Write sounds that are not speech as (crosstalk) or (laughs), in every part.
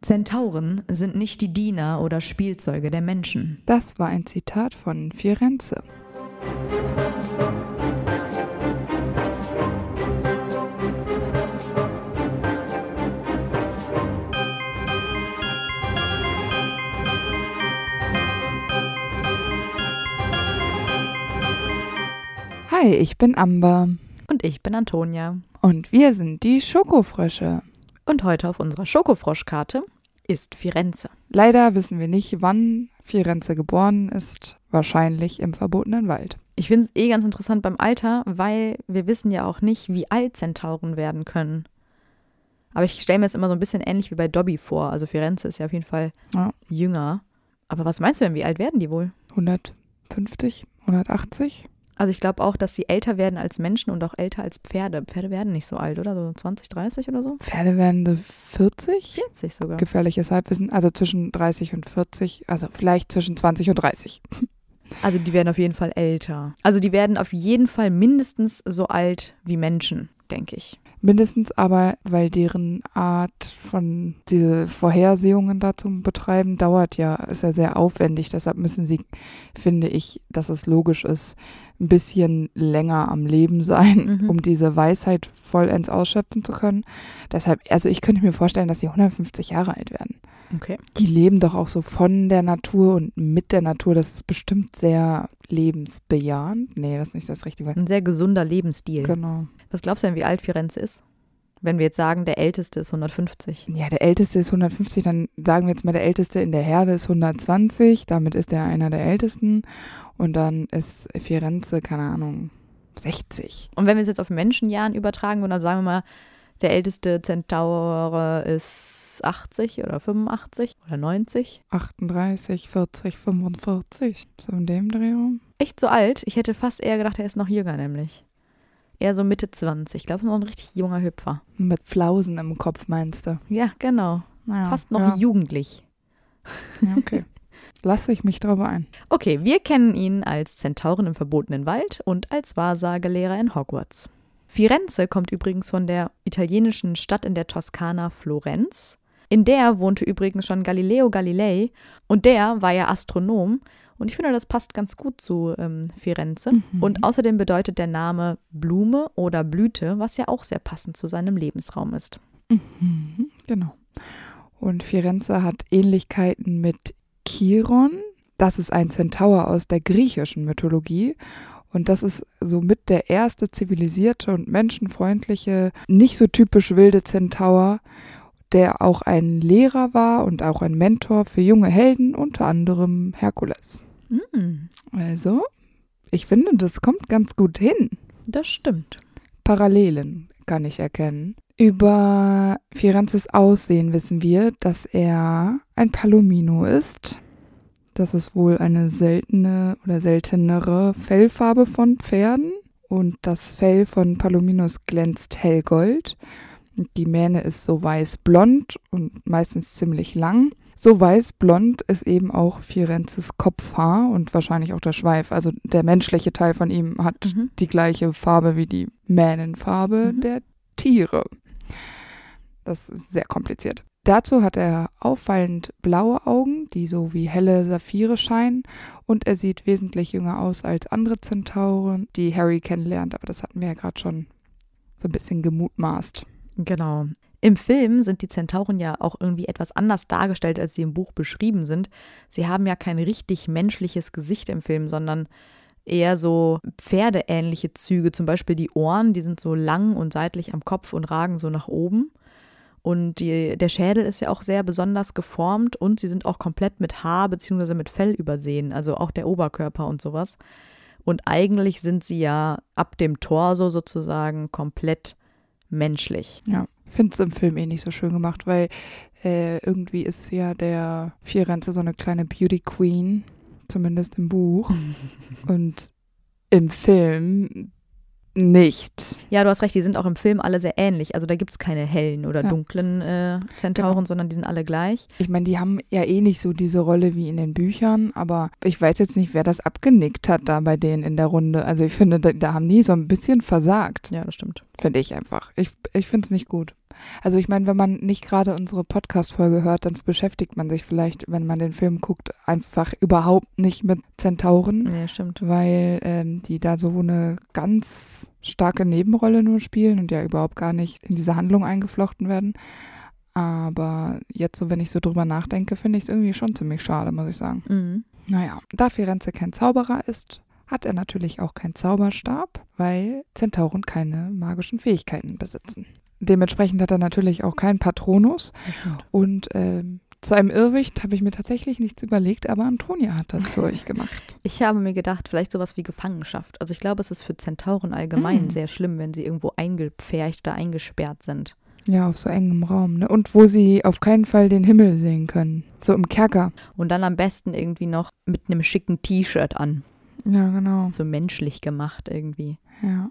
Zentauren sind nicht die Diener oder Spielzeuge der Menschen. Das war ein Zitat von Firenze. Hi, ich bin Amber. Und ich bin Antonia. Und wir sind die Schokofrösche. Und heute auf unserer Schokofroschkarte ist Firenze. Leider wissen wir nicht, wann Firenze geboren ist. Wahrscheinlich im verbotenen Wald. Ich finde es eh ganz interessant beim Alter, weil wir wissen ja auch nicht, wie alt Zentauren werden können. Aber ich stelle mir jetzt immer so ein bisschen ähnlich wie bei Dobby vor. Also Firenze ist ja auf jeden Fall Ja. jünger. Aber was meinst du denn, wie alt werden die wohl? 150, 180? Also ich glaube auch, dass sie älter werden als Menschen und auch älter als Pferde. Pferde werden nicht so alt, oder? So 20, 30 oder so? Pferde werden so 40? 40 sogar. Gefährliches Halbwissen, also zwischen 30 und 40, also vielleicht zwischen 20 und 30. (laughs) Also die werden auf jeden Fall älter. Also die werden auf jeden Fall mindestens so alt wie Menschen, denke ich. Mindestens aber, weil deren Art von diese Vorhersehungen da zum Betreiben dauert ja, ist ja sehr aufwendig. Deshalb müssen sie, finde ich, dass es logisch ist, ein bisschen länger am Leben sein, Mhm. um diese Weisheit vollends ausschöpfen zu können. Deshalb, also ich könnte mir vorstellen, dass sie 150 Jahre alt werden. Okay. Die leben doch auch so von der Natur und mit der Natur. Das ist bestimmt sehr lebensbejahend. Nee, das ist nicht das richtige Wort. Ein sehr gesunder Lebensstil. Genau. Was glaubst du denn, wie alt Firenze ist? Wenn wir jetzt sagen, der älteste ist 150. Ja, der älteste ist 150, dann sagen wir jetzt mal, der älteste in der Herde ist 120, damit ist er einer der ältesten. Und dann ist Firenze, keine Ahnung, 60. Und wenn wir es jetzt auf Menschenjahren übertragen würden, dann sagen wir mal, der älteste Zentaur ist 80 oder 85 oder 90. 38, 40, 45, so in dem Dreh rum. Echt so alt? Ich hätte fast eher gedacht, er ist noch jünger nämlich. Eher so Mitte 20. Ich glaube, es ist noch ein richtig junger Hüpfer. Mit Flausen im Kopf, meinst du? Ja, genau. Naja, Fast noch ja, jugendlich. ja, okay. (laughs) Lasse ich mich drauf ein. Okay, wir kennen ihn als Zentauren im verbotenen Wald und als Wahrsagelehrer in Hogwarts. Firenze kommt übrigens von der italienischen Stadt in der Toskana Florenz. In der wohnte übrigens schon Galileo Galilei und der war ja Astronom und ich finde, das passt ganz gut zu ähm, Firenze. Mhm. Und außerdem bedeutet der Name Blume oder Blüte, was ja auch sehr passend zu seinem Lebensraum ist. Mhm, genau. Und Firenze hat Ähnlichkeiten mit Chiron. Das ist ein Zentaur aus der griechischen Mythologie. Und das ist somit der erste zivilisierte und menschenfreundliche, nicht so typisch wilde Zentaur, der auch ein Lehrer war und auch ein Mentor für junge Helden, unter anderem Herkules. Hm, Also, ich finde, das kommt ganz gut hin. das stimmt. Parallelen kann ich erkennen. Über Firenzes Aussehen wissen wir, dass er ein Palomino ist. Das ist wohl eine seltene oder seltenere Fellfarbe von Pferden. Und das Fell von Palominos glänzt hellgold. Die Mähne ist so weiß-blond und meistens ziemlich lang. So weiß-blond ist eben auch Firenzes Kopfhaar und wahrscheinlich auch der Schweif. Also der menschliche Teil von ihm hat Mhm. die gleiche Farbe wie die Mähnenfarbe Mhm. der Tiere. Das ist sehr kompliziert. Dazu hat er auffallend blaue Augen, die so wie helle Saphire scheinen. Und er sieht wesentlich jünger aus als andere Zentauren, die Harry kennenlernt. Aber das hatten wir ja gerade schon so ein bisschen gemutmaßt. Genau. Im Film sind die Zentauren ja auch irgendwie etwas anders dargestellt, als sie im Buch beschrieben sind. Sie haben ja kein richtig menschliches Gesicht im Film, sondern eher so pferdeähnliche Züge. Zum Beispiel die Ohren, die sind so lang und seitlich am Kopf und ragen so nach oben. Und die, der Schädel ist ja auch sehr besonders geformt und sie sind auch komplett mit Haar bzw. mit Fell übersehen, also auch der Oberkörper und sowas. Und eigentlich sind sie ja ab dem Torso sozusagen komplett menschlich. Ja, finde es im Film eh nicht so schön gemacht, weil äh, irgendwie ist ja der Firenze so eine kleine Beauty Queen, zumindest im Buch. (laughs) Und im Film nicht. Ja, du hast recht, die sind auch im Film alle sehr ähnlich. Also da gibt es keine hellen oder Ja. dunklen äh, Zentauren, Genau. sondern die sind alle gleich. Ich meine, die haben ja eh nicht so diese Rolle wie in den Büchern, aber ich weiß jetzt nicht, wer das abgenickt hat da bei denen in der Runde. Also ich finde, da, da haben die so ein bisschen versagt, Ja, das stimmt. finde ich einfach. Ich, ich finde es nicht gut. Also ich meine, wenn man nicht gerade unsere Podcast-Folge hört, dann beschäftigt man sich vielleicht, wenn man den Film guckt, einfach überhaupt nicht mit Zentauren, Nee, stimmt. weil ähm, die da so eine ganz starke Nebenrolle nur spielen und ja überhaupt gar nicht in diese Handlung eingeflochten werden. Aber jetzt so, wenn ich so drüber nachdenke, finde ich es irgendwie schon ziemlich schade, muss ich sagen. Mhm. Naja, da Firenze kein Zauberer ist, hat er natürlich auch keinen Zauberstab, weil Zentauren keine magischen Fähigkeiten besitzen. Dementsprechend hat er natürlich auch keinen Patronus. Und ähm, zu einem Irrwicht habe ich mir tatsächlich nichts überlegt, aber Antonia hat das für euch gemacht. (laughs) Ich habe mir gedacht, vielleicht sowas wie Gefangenschaft. Also ich glaube, es ist für Zentauren allgemein Mm. sehr schlimm, wenn sie irgendwo eingepfercht oder eingesperrt sind. Ja, auf so engem Raum. Ne? Und wo sie auf keinen Fall den Himmel sehen können. So im Kerker. Und dann am besten irgendwie noch mit einem schicken T-Shirt an. Ja, genau. So menschlich gemacht irgendwie. Ja.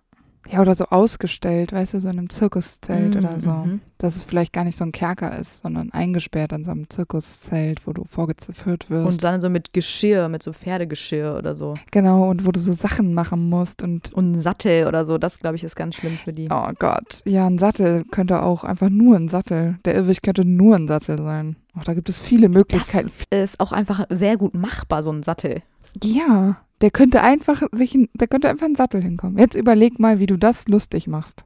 Ja, oder so ausgestellt, weißt du, so in einem Zirkuszelt Mm, oder so. mhm. Dass es vielleicht gar nicht so ein Kerker ist, sondern eingesperrt in so einem Zirkuszelt, wo du vorgeführt wirst. Und dann so mit Geschirr, mit so Pferdegeschirr oder so. genau, und wo du so Sachen machen musst und Und ein Sattel oder so, das glaube ich ist ganz schlimm für die. Oh Gott. Ja, ein Sattel könnte auch einfach nur ein Sattel. Der Irrwig könnte nur ein Sattel sein. Auch da gibt es viele Möglichkeiten. Das ist auch einfach sehr gut machbar, so ein Sattel. Ja, der könnte einfach sich, ein- der könnte einfach ein Sattel hinkommen. Jetzt überleg mal, wie du das lustig machst.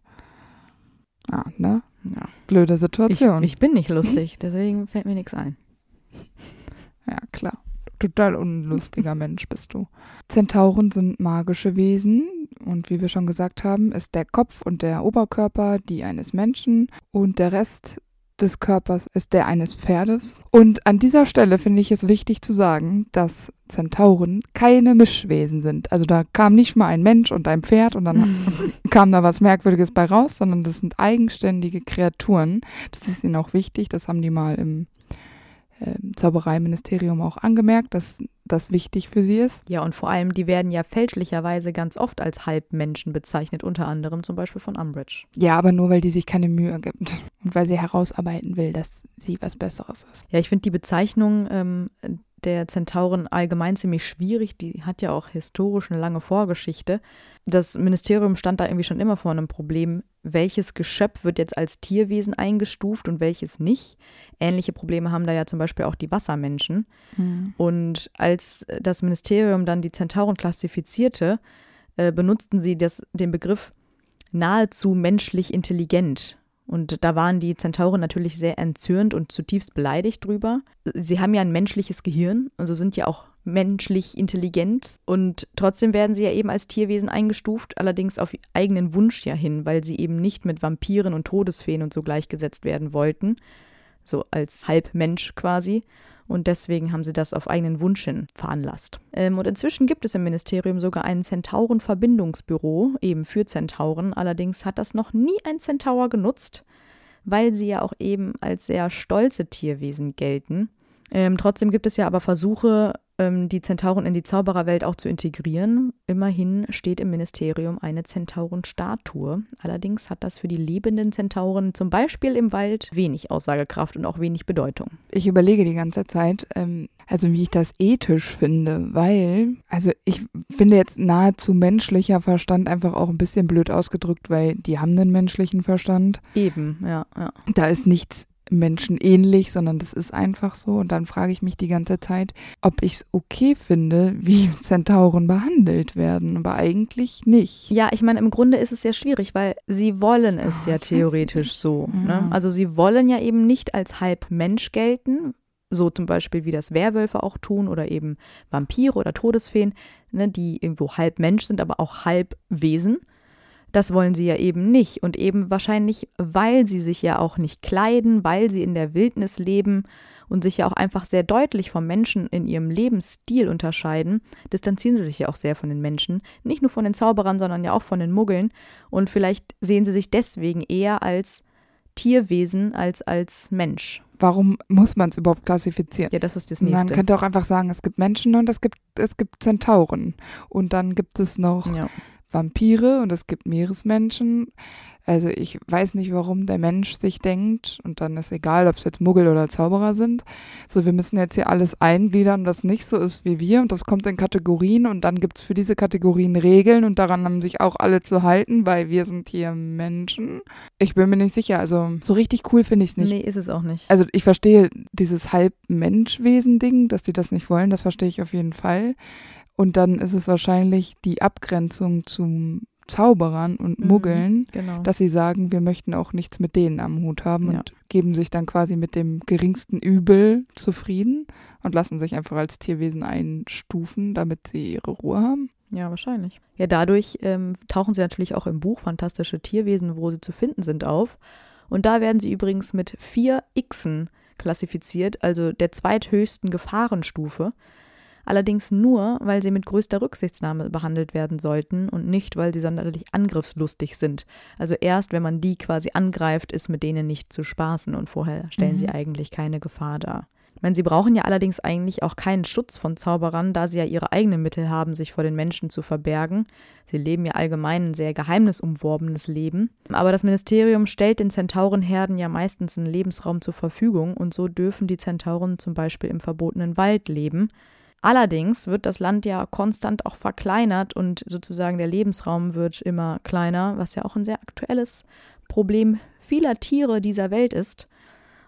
Ah, ne? Ja. Blöde Ich, Situation. ich bin nicht lustig, deswegen fällt mir nichts ein. ja, klar. Total unlustiger (laughs) Mensch bist du. Zentauren sind magische Wesen und wie wir schon gesagt haben, ist der Kopf und der Oberkörper die eines Menschen und der Rest des Körpers ist der eines Pferdes. Und an dieser Stelle finde ich es wichtig zu sagen, dass Zentauren keine Mischwesen sind. Also da kam nicht mal ein Mensch und ein Pferd und dann (laughs) kam da was Merkwürdiges bei raus, sondern das sind eigenständige Kreaturen. Das ist ihnen auch wichtig, das haben die mal im ähm, Zaubereiministerium auch angemerkt, dass das wichtig für sie ist. Ja, und vor allem, die werden ja fälschlicherweise ganz oft als Halbmenschen bezeichnet, unter anderem zum Beispiel von Umbridge. Ja, aber nur weil die sich keine Mühe gibt und weil sie herausarbeiten will, dass sie was Besseres ist. Ja, ich finde die Bezeichnung ähm, der Zentauren allgemein ziemlich schwierig. Die hat ja auch historisch eine lange Vorgeschichte. Das Ministerium stand da irgendwie schon immer vor einem Problem. Welches Geschöpf wird jetzt als Tierwesen eingestuft und welches nicht? Ähnliche Probleme haben da ja zum Beispiel auch die Wassermenschen. Und als das Ministerium dann die Zentauren klassifizierte, äh, benutzten sie das, den Begriff nahezu menschlich intelligent. Und da waren die Zentauren natürlich sehr entzürnt und zutiefst beleidigt drüber. Sie haben ja ein menschliches Gehirn, also sind ja auch menschlich intelligent und trotzdem werden sie ja eben als Tierwesen eingestuft, allerdings auf eigenen Wunsch ja hin, weil sie eben nicht mit Vampiren und Todesfeen und so gleichgesetzt werden wollten, so als Halbmensch quasi. Und deswegen haben sie das auf eigenen Wunsch hin veranlasst. Ähm, und inzwischen gibt es im Ministerium sogar ein Zentauren-Verbindungsbüro, eben für Zentauren. Allerdings hat das noch nie ein Zentaur genutzt, weil sie ja auch eben als sehr stolze Tierwesen gelten. Ähm, trotzdem gibt es ja aber Versuche, die Zentauren in die Zaubererwelt auch zu integrieren. Immerhin steht im Ministerium eine Zentaurenstatue. Allerdings hat das für die lebenden Zentauren zum Beispiel im Wald wenig Aussagekraft und auch wenig Bedeutung. Ich überlege die ganze Zeit, ähm, also wie ich das ethisch finde, weil, also ich finde jetzt nahezu menschlicher Verstand einfach auch ein bisschen blöd ausgedrückt, weil die haben einen menschlichen Verstand. Eben, ja, ja. Da ist nichts menschenähnlich, sondern das ist einfach so. Und dann frage ich mich die ganze Zeit, ob ich es okay finde, (laughs) wie Zentauren behandelt werden. Aber eigentlich nicht. Ja, ich meine, im Grunde ist es ja schwierig, weil sie wollen es Oh, ja theoretisch so. Ja. Ne? Also sie wollen ja eben nicht als halb Mensch gelten, so zum Beispiel wie das Werwölfe auch tun oder eben Vampire oder Todesfeen, ne, die irgendwo halb Mensch sind, aber auch halb Wesen. Das wollen sie ja eben nicht. Und eben wahrscheinlich, weil sie sich ja auch nicht kleiden, weil sie in der Wildnis leben und sich ja auch einfach sehr deutlich vom Menschen in ihrem Lebensstil unterscheiden, distanzieren sie sich ja auch sehr von den Menschen. Nicht nur von den Zauberern, sondern ja auch von den Muggeln. Und vielleicht sehen sie sich deswegen eher als Tierwesen als als Mensch. Warum muss man es überhaupt klassifizieren? Ja, das ist das Man nächste. könnte auch einfach sagen, es gibt Menschen und es gibt, es gibt Zentauren. Und dann gibt es noch Ja. Vampire und es gibt Meeresmenschen. Also ich weiß nicht, warum der Mensch sich denkt, und dann ist egal, ob es jetzt Muggel oder Zauberer sind. So, wir müssen jetzt hier alles eingliedern, was nicht so ist wie wir. Und das kommt in Kategorien und dann gibt es für diese Kategorien Regeln und daran haben sich auch alle zu halten, weil wir sind hier Menschen. Ich bin mir nicht sicher. Also so richtig cool finde ich es nicht. Nee, ist es auch nicht. Also ich verstehe dieses Halb-Mensch-Wesen-Ding, dass die das nicht wollen, das verstehe ich auf jeden Fall. Und dann ist es wahrscheinlich die Abgrenzung zum Zauberern und Mhm, Muggeln, Genau. dass sie sagen, wir möchten auch nichts mit denen am Hut haben Ja. und geben sich dann quasi mit dem geringsten Übel zufrieden und lassen sich einfach als Tierwesen einstufen, damit sie ihre Ruhe haben. Ja, wahrscheinlich. Ja, dadurch ähm, tauchen sie natürlich auch im Buch Fantastische Tierwesen, wo sie zu finden sind, auf. Und da werden sie übrigens mit vier Xen klassifiziert, also der zweithöchsten Gefahrenstufe. Allerdings nur, weil sie mit größter Rücksichtnahme behandelt werden sollten und nicht, weil sie sonderlich angriffslustig sind. Also erst, wenn man die quasi angreift, ist mit denen nicht zu spaßen und vorher stellen Mhm. sie eigentlich keine Gefahr dar. Ich meine, sie brauchen ja allerdings eigentlich auch keinen Schutz von Zauberern, da sie ja ihre eigenen Mittel haben, sich vor den Menschen zu verbergen. Sie leben ja allgemein ein sehr geheimnisumworbenes Leben. Aber das Ministerium stellt den Zentaurenherden ja meistens einen Lebensraum zur Verfügung und so dürfen die Zentauren zum Beispiel im verbotenen Wald leben. Allerdings wird das Land ja konstant auch verkleinert und sozusagen der Lebensraum wird immer kleiner, was ja auch ein sehr aktuelles Problem vieler Tiere dieser Welt ist.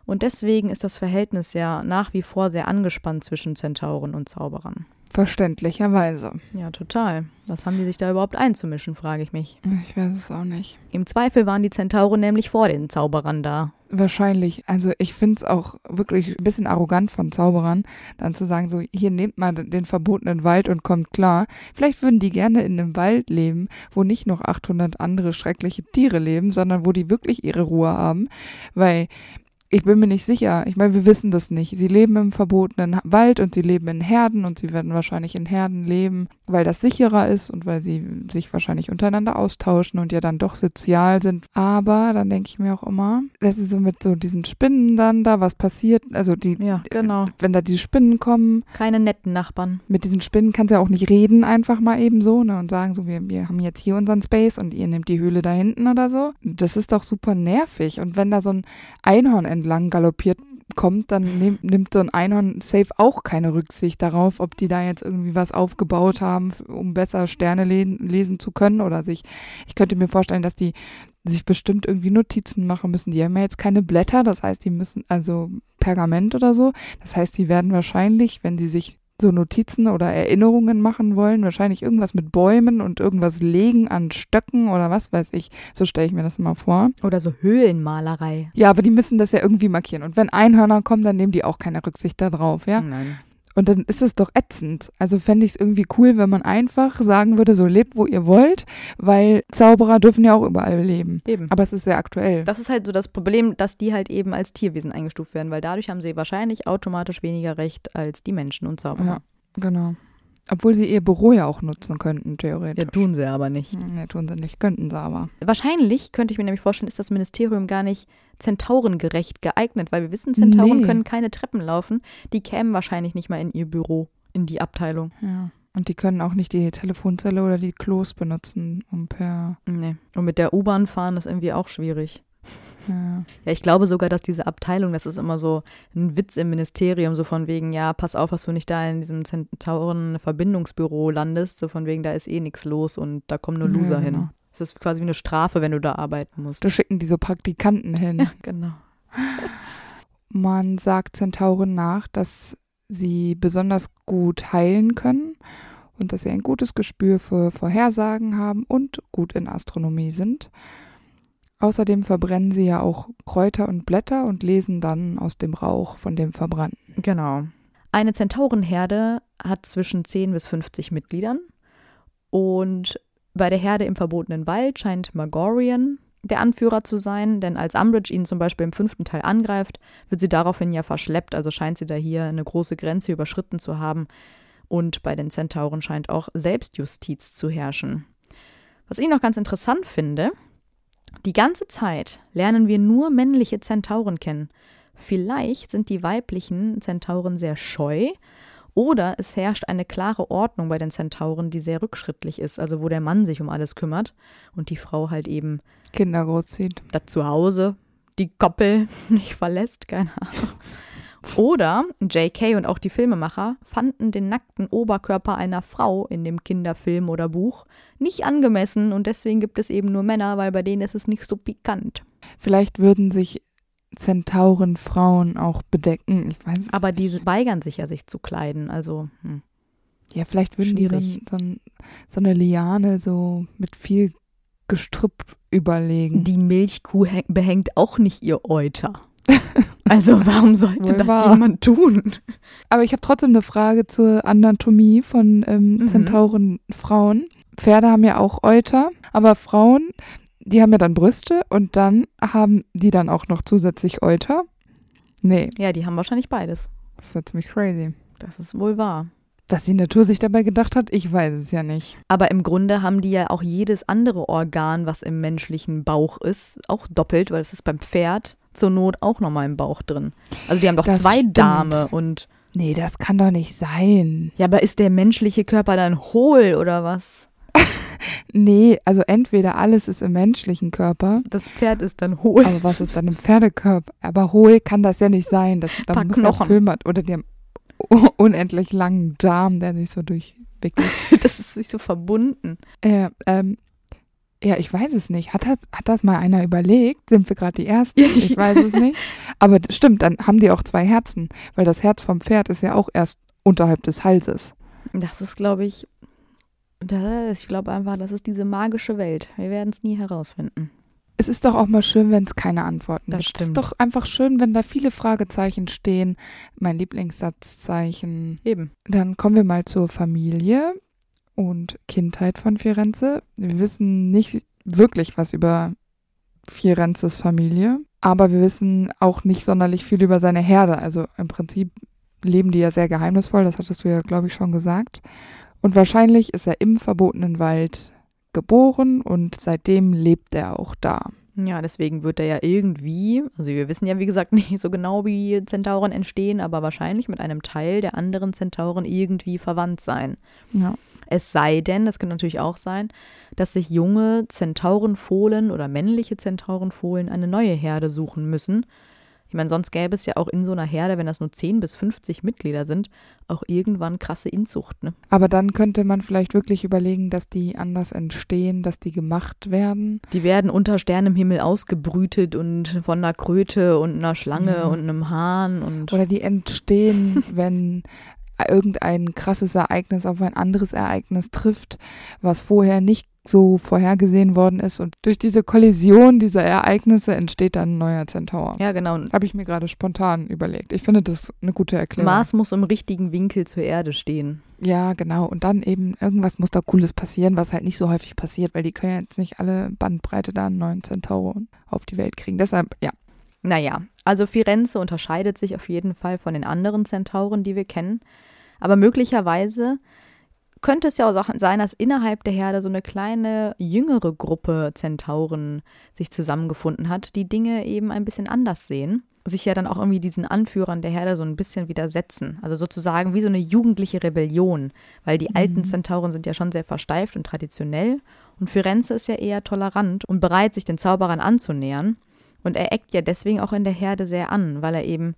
Und deswegen ist das Verhältnis ja nach wie vor sehr angespannt zwischen Zentauren und Zauberern. Verständlicherweise. Ja, total. Was haben die sich da überhaupt einzumischen, frage ich mich. Ich weiß es auch nicht. Im Zweifel waren die Zentauren nämlich vor den Zauberern da. Wahrscheinlich. Also ich finde es auch wirklich ein bisschen arrogant von Zauberern, dann zu sagen, so, hier nehmt mal den verbotenen Wald und kommt klar. Vielleicht würden die gerne in einem Wald leben, wo nicht noch 800 andere schreckliche Tiere leben, sondern wo die wirklich ihre Ruhe haben. Weil ich bin mir nicht sicher. Ich meine, wir wissen das nicht. Sie leben im verbotenen Wald und sie leben in Herden und sie werden wahrscheinlich in Herden leben, weil das sicherer ist und weil sie sich wahrscheinlich untereinander austauschen und ja dann doch sozial sind. Aber dann denke ich mir auch immer, das ist so mit so diesen Spinnen dann da, was passiert. Also die, Ja, genau. wenn da die Spinnen kommen, Keine netten Nachbarn. mit diesen Spinnen kannst du ja auch nicht reden, einfach mal eben so, ne, und sagen so, wir, wir haben jetzt hier unseren Space und ihr nehmt die Höhle da hinten oder so. Das ist doch super nervig. Und wenn da so ein Einhorn entlang galoppiert kommt, dann nehm, nimmt so ein Einhorn safe auch keine Rücksicht darauf, ob die da jetzt irgendwie was aufgebaut haben, um besser Sterne le lesen zu können oder sich. Ich könnte mir vorstellen, dass die sich bestimmt irgendwie Notizen machen müssen. Die haben ja jetzt keine Blätter, das heißt, die müssen also Pergament oder so. Das heißt, die werden wahrscheinlich, wenn sie sich so Notizen oder Erinnerungen machen wollen, wahrscheinlich irgendwas mit Bäumen und irgendwas legen an Stöcken oder was weiß ich. So stelle ich mir das immer vor. Oder so Höhlenmalerei. Ja, aber die müssen das ja irgendwie markieren. Und wenn Einhörner kommen, dann nehmen die auch keine Rücksicht darauf, ja. Nein. Und dann ist es doch ätzend. Also fände ich es irgendwie cool, wenn man einfach sagen würde, so lebt, wo ihr wollt, weil Zauberer dürfen ja auch überall leben. Eben. Aber es ist sehr aktuell. Das ist halt so das Problem, dass die halt eben als Tierwesen eingestuft werden, weil dadurch haben sie wahrscheinlich automatisch weniger Recht als die Menschen und Zauberer. Ja, genau. Obwohl sie ihr Büro ja auch nutzen könnten, theoretisch. Ja, tun sie aber nicht. Hm, Nee, tun sie nicht, könnten sie aber. Wahrscheinlich, könnte ich mir nämlich vorstellen, ist das Ministerium gar nicht zentaurengerecht geeignet, weil wir wissen, Zentauren Nee. können keine Treppen laufen. Die kämen wahrscheinlich nicht mal in ihr Büro, in die Abteilung. Ja. Und die können auch nicht die Telefonzelle oder die Klos benutzen, um per. Nee. Und mit der U-Bahn fahren ist irgendwie auch schwierig. Ja. Ja, ich glaube sogar, dass diese Abteilung, das ist immer so ein Witz im Ministerium, so von wegen, ja, pass auf, dass du nicht da in diesem Zentauren-Verbindungsbüro landest, so von wegen, da ist eh nichts los und da kommen nur Ja, Loser genau. hin. Das ist quasi wie eine Strafe, wenn du da arbeiten musst. Da schicken die so Praktikanten hin. Ja, genau. (laughs) Man sagt Zentauren nach, dass sie besonders gut heilen können und dass sie ein gutes Gespür für Vorhersagen haben und gut in Astronomie sind. Außerdem verbrennen sie ja auch Kräuter und Blätter und lesen dann aus dem Rauch von dem Verbrannten. Genau. Eine Zentaurenherde hat zwischen 10 bis 50 Mitgliedern und bei der Herde im verbotenen Wald scheint Magorian der Anführer zu sein, denn als Umbridge ihn zum Beispiel im fünften Teil angreift, wird sie daraufhin ja verschleppt, also scheint sie da hier eine große Grenze überschritten zu haben und bei den Zentauren scheint auch Selbstjustiz zu herrschen. Was ich noch ganz interessant finde, die ganze Zeit lernen wir nur männliche Zentauren kennen. Vielleicht sind die weiblichen Zentauren sehr scheu Oder es herrscht eine klare Ordnung bei den Zentauren, die sehr rückschrittlich ist, also wo der Mann sich um alles kümmert und die Frau halt eben Kinder großzieht. das Zuhause, die Koppel (laughs) nicht verlässt, keine Ahnung. Oder JK und auch die Filmemacher fanden den nackten Oberkörper einer Frau in dem Kinderfilm oder Buch nicht angemessen und deswegen gibt es eben nur Männer, weil bei denen ist es nicht so pikant. Vielleicht würden sich Zentauren Frauen auch bedecken. Ich weiß Aber nicht. diese weigern sich ja, sich zu kleiden. Also, hm. Ja, vielleicht würden die so, Schwierig. ein, so, ein, so eine Liane so mit viel Gestrüpp überlegen. die Milchkuh häng- behängt auch nicht ihr Euter. (laughs) Also, warum sollte das wahr. jemand tun? Aber ich habe trotzdem eine Frage zur Anatomie von ähm, Mhm. Zentauren Frauen. Pferde haben ja auch Euter, aber Frauen, die haben ja dann Brüste und dann haben die dann auch noch zusätzlich Euter. Nee, Ja, die haben wahrscheinlich beides. das ist ja ziemlich crazy. Das ist wohl wahr. Was die Natur sich dabei gedacht hat, ich weiß es ja nicht. Aber im Grunde haben die ja auch jedes andere Organ, was im menschlichen Bauch ist, auch doppelt, weil es ist beim Pferd zur Not auch nochmal im Bauch drin. Also die haben doch Das zwei stimmt. Dame und Nee, das kann doch nicht sein. ja, aber ist der menschliche Körper dann hohl oder was? Nee, also entweder alles ist im menschlichen Körper, Das Pferd ist dann hohl. aber was ist dann im Pferdekörper? Aber hohl kann das ja nicht sein. Das, da Paar muss ja Knochen. Film. Oder die haben u- (laughs) unendlich langen Darm, der sich so durchwickelt. (laughs) Das ist nicht so verbunden. äh, ähm, ja, ich weiß es nicht. Hat das, hat das mal einer überlegt? Sind wir gerade die Ersten? Ich weiß es nicht. Aber stimmt, dann haben die auch zwei Herzen, weil das Herz vom Pferd ist ja auch erst unterhalb des Halses. Das ist, glaube ich, das, ich glaube einfach, das ist diese magische Welt. Wir werden es nie herausfinden. Es ist doch auch mal schön, wenn es keine Antworten Das gibt. stimmt. Es ist doch einfach schön, wenn da viele Fragezeichen stehen. Mein Lieblingssatzzeichen. Eben. Dann kommen wir mal zur Familie und Kindheit von Firenze. Wir wissen nicht wirklich was über Firenzes Familie, aber wir wissen auch nicht sonderlich viel über seine Herde. Also im Prinzip leben die ja sehr geheimnisvoll, das hattest du ja, glaube ich, schon gesagt. Und wahrscheinlich ist er im verbotenen Wald geboren und seitdem lebt er auch da. Ja, deswegen wird er ja irgendwie, also wir wissen ja wie gesagt (laughs) nicht so genau, wie Zentauren entstehen, aber wahrscheinlich mit einem Teil der anderen Zentauren irgendwie verwandt sein. Ja. Es sei denn, das könnte natürlich auch sein, dass sich junge Zentaurenfohlen oder männliche Zentaurenfohlen eine neue Herde suchen müssen. Ich meine, sonst gäbe es ja auch in so einer Herde, wenn das nur 10 bis 50 Mitglieder sind, auch irgendwann krasse Inzucht, ne? Aber dann könnte man vielleicht wirklich überlegen, dass die anders entstehen, dass die gemacht werden. Die werden unter Sternenhimmel ausgebrütet und von einer Kröte und einer Schlange Ja. und einem Hahn und Oder die entstehen, (laughs) wenn irgendein krasses Ereignis auf ein anderes Ereignis trifft, was vorher nicht so vorhergesehen worden ist. Und durch diese Kollision dieser Ereignisse entsteht dann ein neuer Zentaur. ja, genau. Habe ich mir gerade spontan überlegt. Ich finde das eine gute Erklärung. Mars muss im richtigen Winkel zur Erde stehen. Ja, genau. Und dann eben irgendwas muss da Cooles passieren, was halt nicht so häufig passiert, weil die können ja jetzt nicht alle Bandbreite da einen neuen Zentauren auf die Welt kriegen. Deshalb, ja. Naja, also Firenze unterscheidet sich auf jeden Fall von den anderen Zentauren, die wir kennen. Aber möglicherweise könnte es ja auch sein, dass innerhalb der Herde so eine kleine jüngere Gruppe Zentauren sich zusammengefunden hat, die Dinge eben ein bisschen anders sehen, sich ja dann auch irgendwie diesen Anführern der Herde so ein bisschen widersetzen. Also sozusagen wie so eine jugendliche Rebellion, weil die alten Mhm. Zentauren sind ja schon sehr versteift und traditionell und Firenze ist ja eher tolerant und bereit, sich den Zauberern anzunähern. Und er eckt ja deswegen auch in der Herde sehr an, weil er eben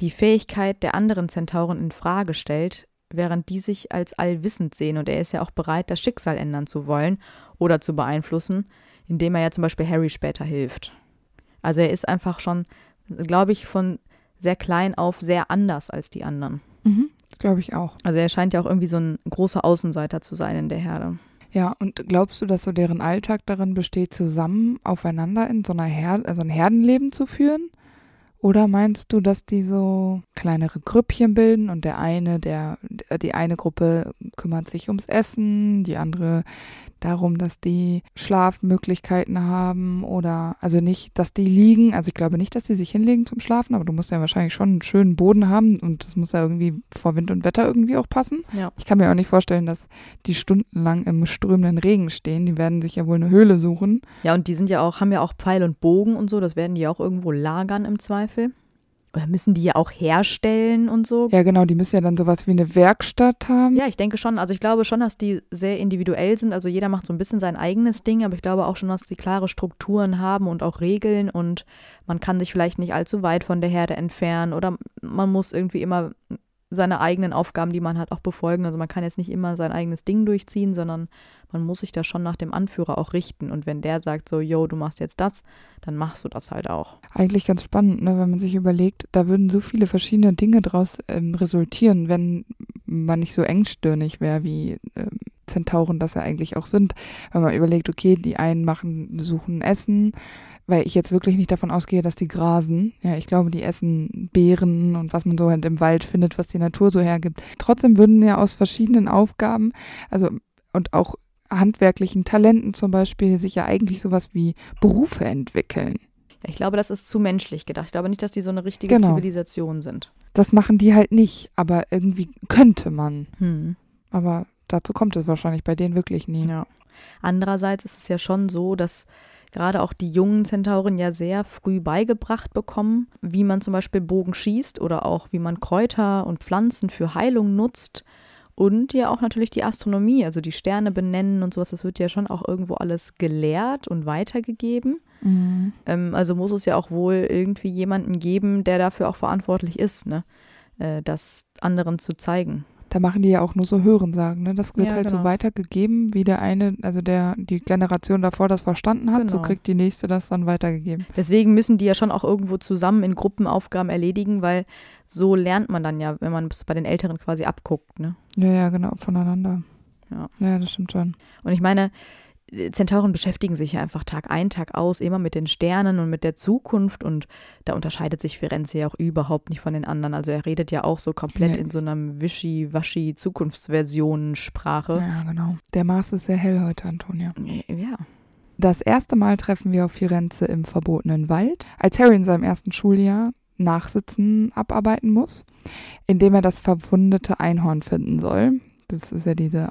die Fähigkeit der anderen Zentauren in Frage stellt, während die sich als allwissend sehen. Und er ist ja auch bereit, das Schicksal ändern zu wollen oder zu beeinflussen, indem er ja zum Beispiel Harry später hilft. Also er ist einfach schon, glaube ich, von sehr klein auf sehr anders als die anderen. Mhm, das glaube ich auch. Also er scheint ja auch irgendwie so ein großer Außenseiter zu sein in der Herde. Ja, und glaubst du, dass so deren Alltag darin besteht, zusammen aufeinander in so einer Herde, also ein Herdenleben zu führen? Oder meinst du, dass die so kleinere Grüppchen bilden und der eine, der, die eine Gruppe kümmert sich ums Essen, die andere darum, dass die Schlafmöglichkeiten haben oder also nicht, dass die liegen. Also ich glaube nicht, dass die sich hinlegen zum Schlafen, aber du musst ja wahrscheinlich schon einen schönen Boden haben und das muss ja irgendwie vor Wind und Wetter irgendwie auch passen. Ja. Ich kann mir auch nicht vorstellen, dass die stundenlang im strömenden Regen stehen. Die werden sich ja wohl eine Höhle suchen. Ja, und die sind ja auch, haben ja auch Pfeil und Bogen und so, das werden die auch irgendwo lagern im Zweifel. Oder müssen die ja auch herstellen und so. Ja, genau, die müssen ja dann sowas wie eine Werkstatt haben. Ja, ich denke schon. Also ich glaube schon, dass die sehr individuell sind. Also jeder macht so ein bisschen sein eigenes Ding, aber ich glaube auch schon, dass die klare Strukturen haben und auch Regeln und man kann sich vielleicht nicht allzu weit von der Herde entfernen oder man muss irgendwie immer seine eigenen Aufgaben, die man hat, auch befolgen. Also man kann jetzt nicht immer sein eigenes Ding durchziehen, sondern man muss sich da schon nach dem Anführer auch richten. Und wenn der sagt so, yo, du machst jetzt das, dann machst du das halt auch. Eigentlich ganz spannend, ne, wenn man sich überlegt, da würden so viele verschiedene Dinge draus ähm, resultieren, wenn man nicht so engstirnig wäre, wie ähm, Zentauren das ja eigentlich auch sind. Wenn man überlegt, okay, die einen machen, suchen Essen, weil ich jetzt wirklich nicht davon ausgehe, dass die grasen. Ja, ich glaube, die essen Beeren und was man so halt im Wald findet, was die Natur so hergibt. Trotzdem würden ja aus verschiedenen Aufgaben, also und auch handwerklichen Talenten zum Beispiel, sich ja eigentlich sowas wie Berufe entwickeln. Ja, ich glaube, das ist zu menschlich gedacht. Ich glaube nicht, dass die so eine richtige Genau. Zivilisation sind. Das machen die halt nicht, aber irgendwie könnte man. Hm. Aber dazu kommt es wahrscheinlich bei denen wirklich nie. Ja. Andererseits ist es ja schon so, dass gerade auch die jungen Zentauren ja sehr früh beigebracht bekommen, wie man zum Beispiel Bogen schießt oder auch wie man Kräuter und Pflanzen für Heilung nutzt. Und ja auch natürlich die Astronomie, also die Sterne benennen und sowas, das wird ja schon auch irgendwo alles gelehrt und weitergegeben. Mhm. Ähm, also muss es ja auch wohl irgendwie jemanden geben, der dafür auch verantwortlich ist, ne? Äh, das anderen zu zeigen. Da machen die ja auch nur so Hörensagen, ne? Das wird Ja, halt so genau. weitergegeben, wie der eine, also der die Generation davor das verstanden hat, so Genau. kriegt die nächste das dann weitergegeben. Deswegen müssen die ja schon auch irgendwo zusammen in Gruppenaufgaben erledigen, weil so lernt man dann ja, wenn man es bei den Älteren quasi abguckt. Ne? Ja, ja, genau, voneinander. Ja. Ja, das stimmt schon. Und ich meine, Zentauren beschäftigen sich ja einfach Tag ein, Tag aus immer mit den Sternen und mit der Zukunft und da unterscheidet sich Firenze ja auch überhaupt nicht von den anderen. Also er redet ja auch so komplett Nee. in so einem wischi-waschi Zukunftsversionensprache. Ja, genau. Der Mars ist sehr hell heute, Antonia. Ja. Das erste Mal treffen wir auf Firenze im verbotenen Wald, als Harry in seinem ersten Schuljahr Nachsitzen abarbeiten muss, indem er das verwundete Einhorn finden soll. Das ist ja diese äh,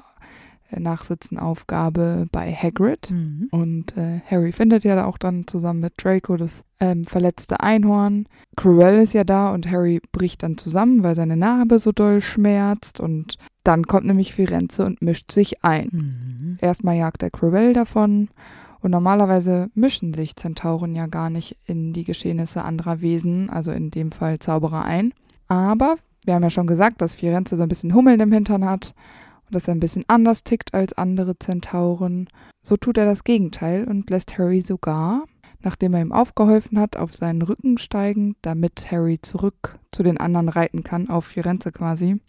Nachsitzenaufgabe bei Hagrid. Mhm. Und äh, Harry findet ja auch dann zusammen mit Draco das ähm, verletzte Einhorn. Cruel ist ja da und Harry bricht dann zusammen, weil seine Narbe so doll schmerzt. Und dann kommt nämlich Firenze und mischt sich ein. Mhm. Erstmal jagt der Cruel davon. Und normalerweise mischen sich Zentauren ja gar nicht in die Geschehnisse anderer Wesen, also in dem Fall Zauberer ein. Aber wir haben ja schon gesagt, dass Firenze so ein bisschen Hummeln im Hintern hat und dass er ein bisschen anders tickt als andere Zentauren. So tut er das Gegenteil und lässt Harry sogar, nachdem er ihm aufgeholfen hat, auf seinen Rücken steigen, damit Harry zurück zu den anderen reiten kann, auf Firenze quasi,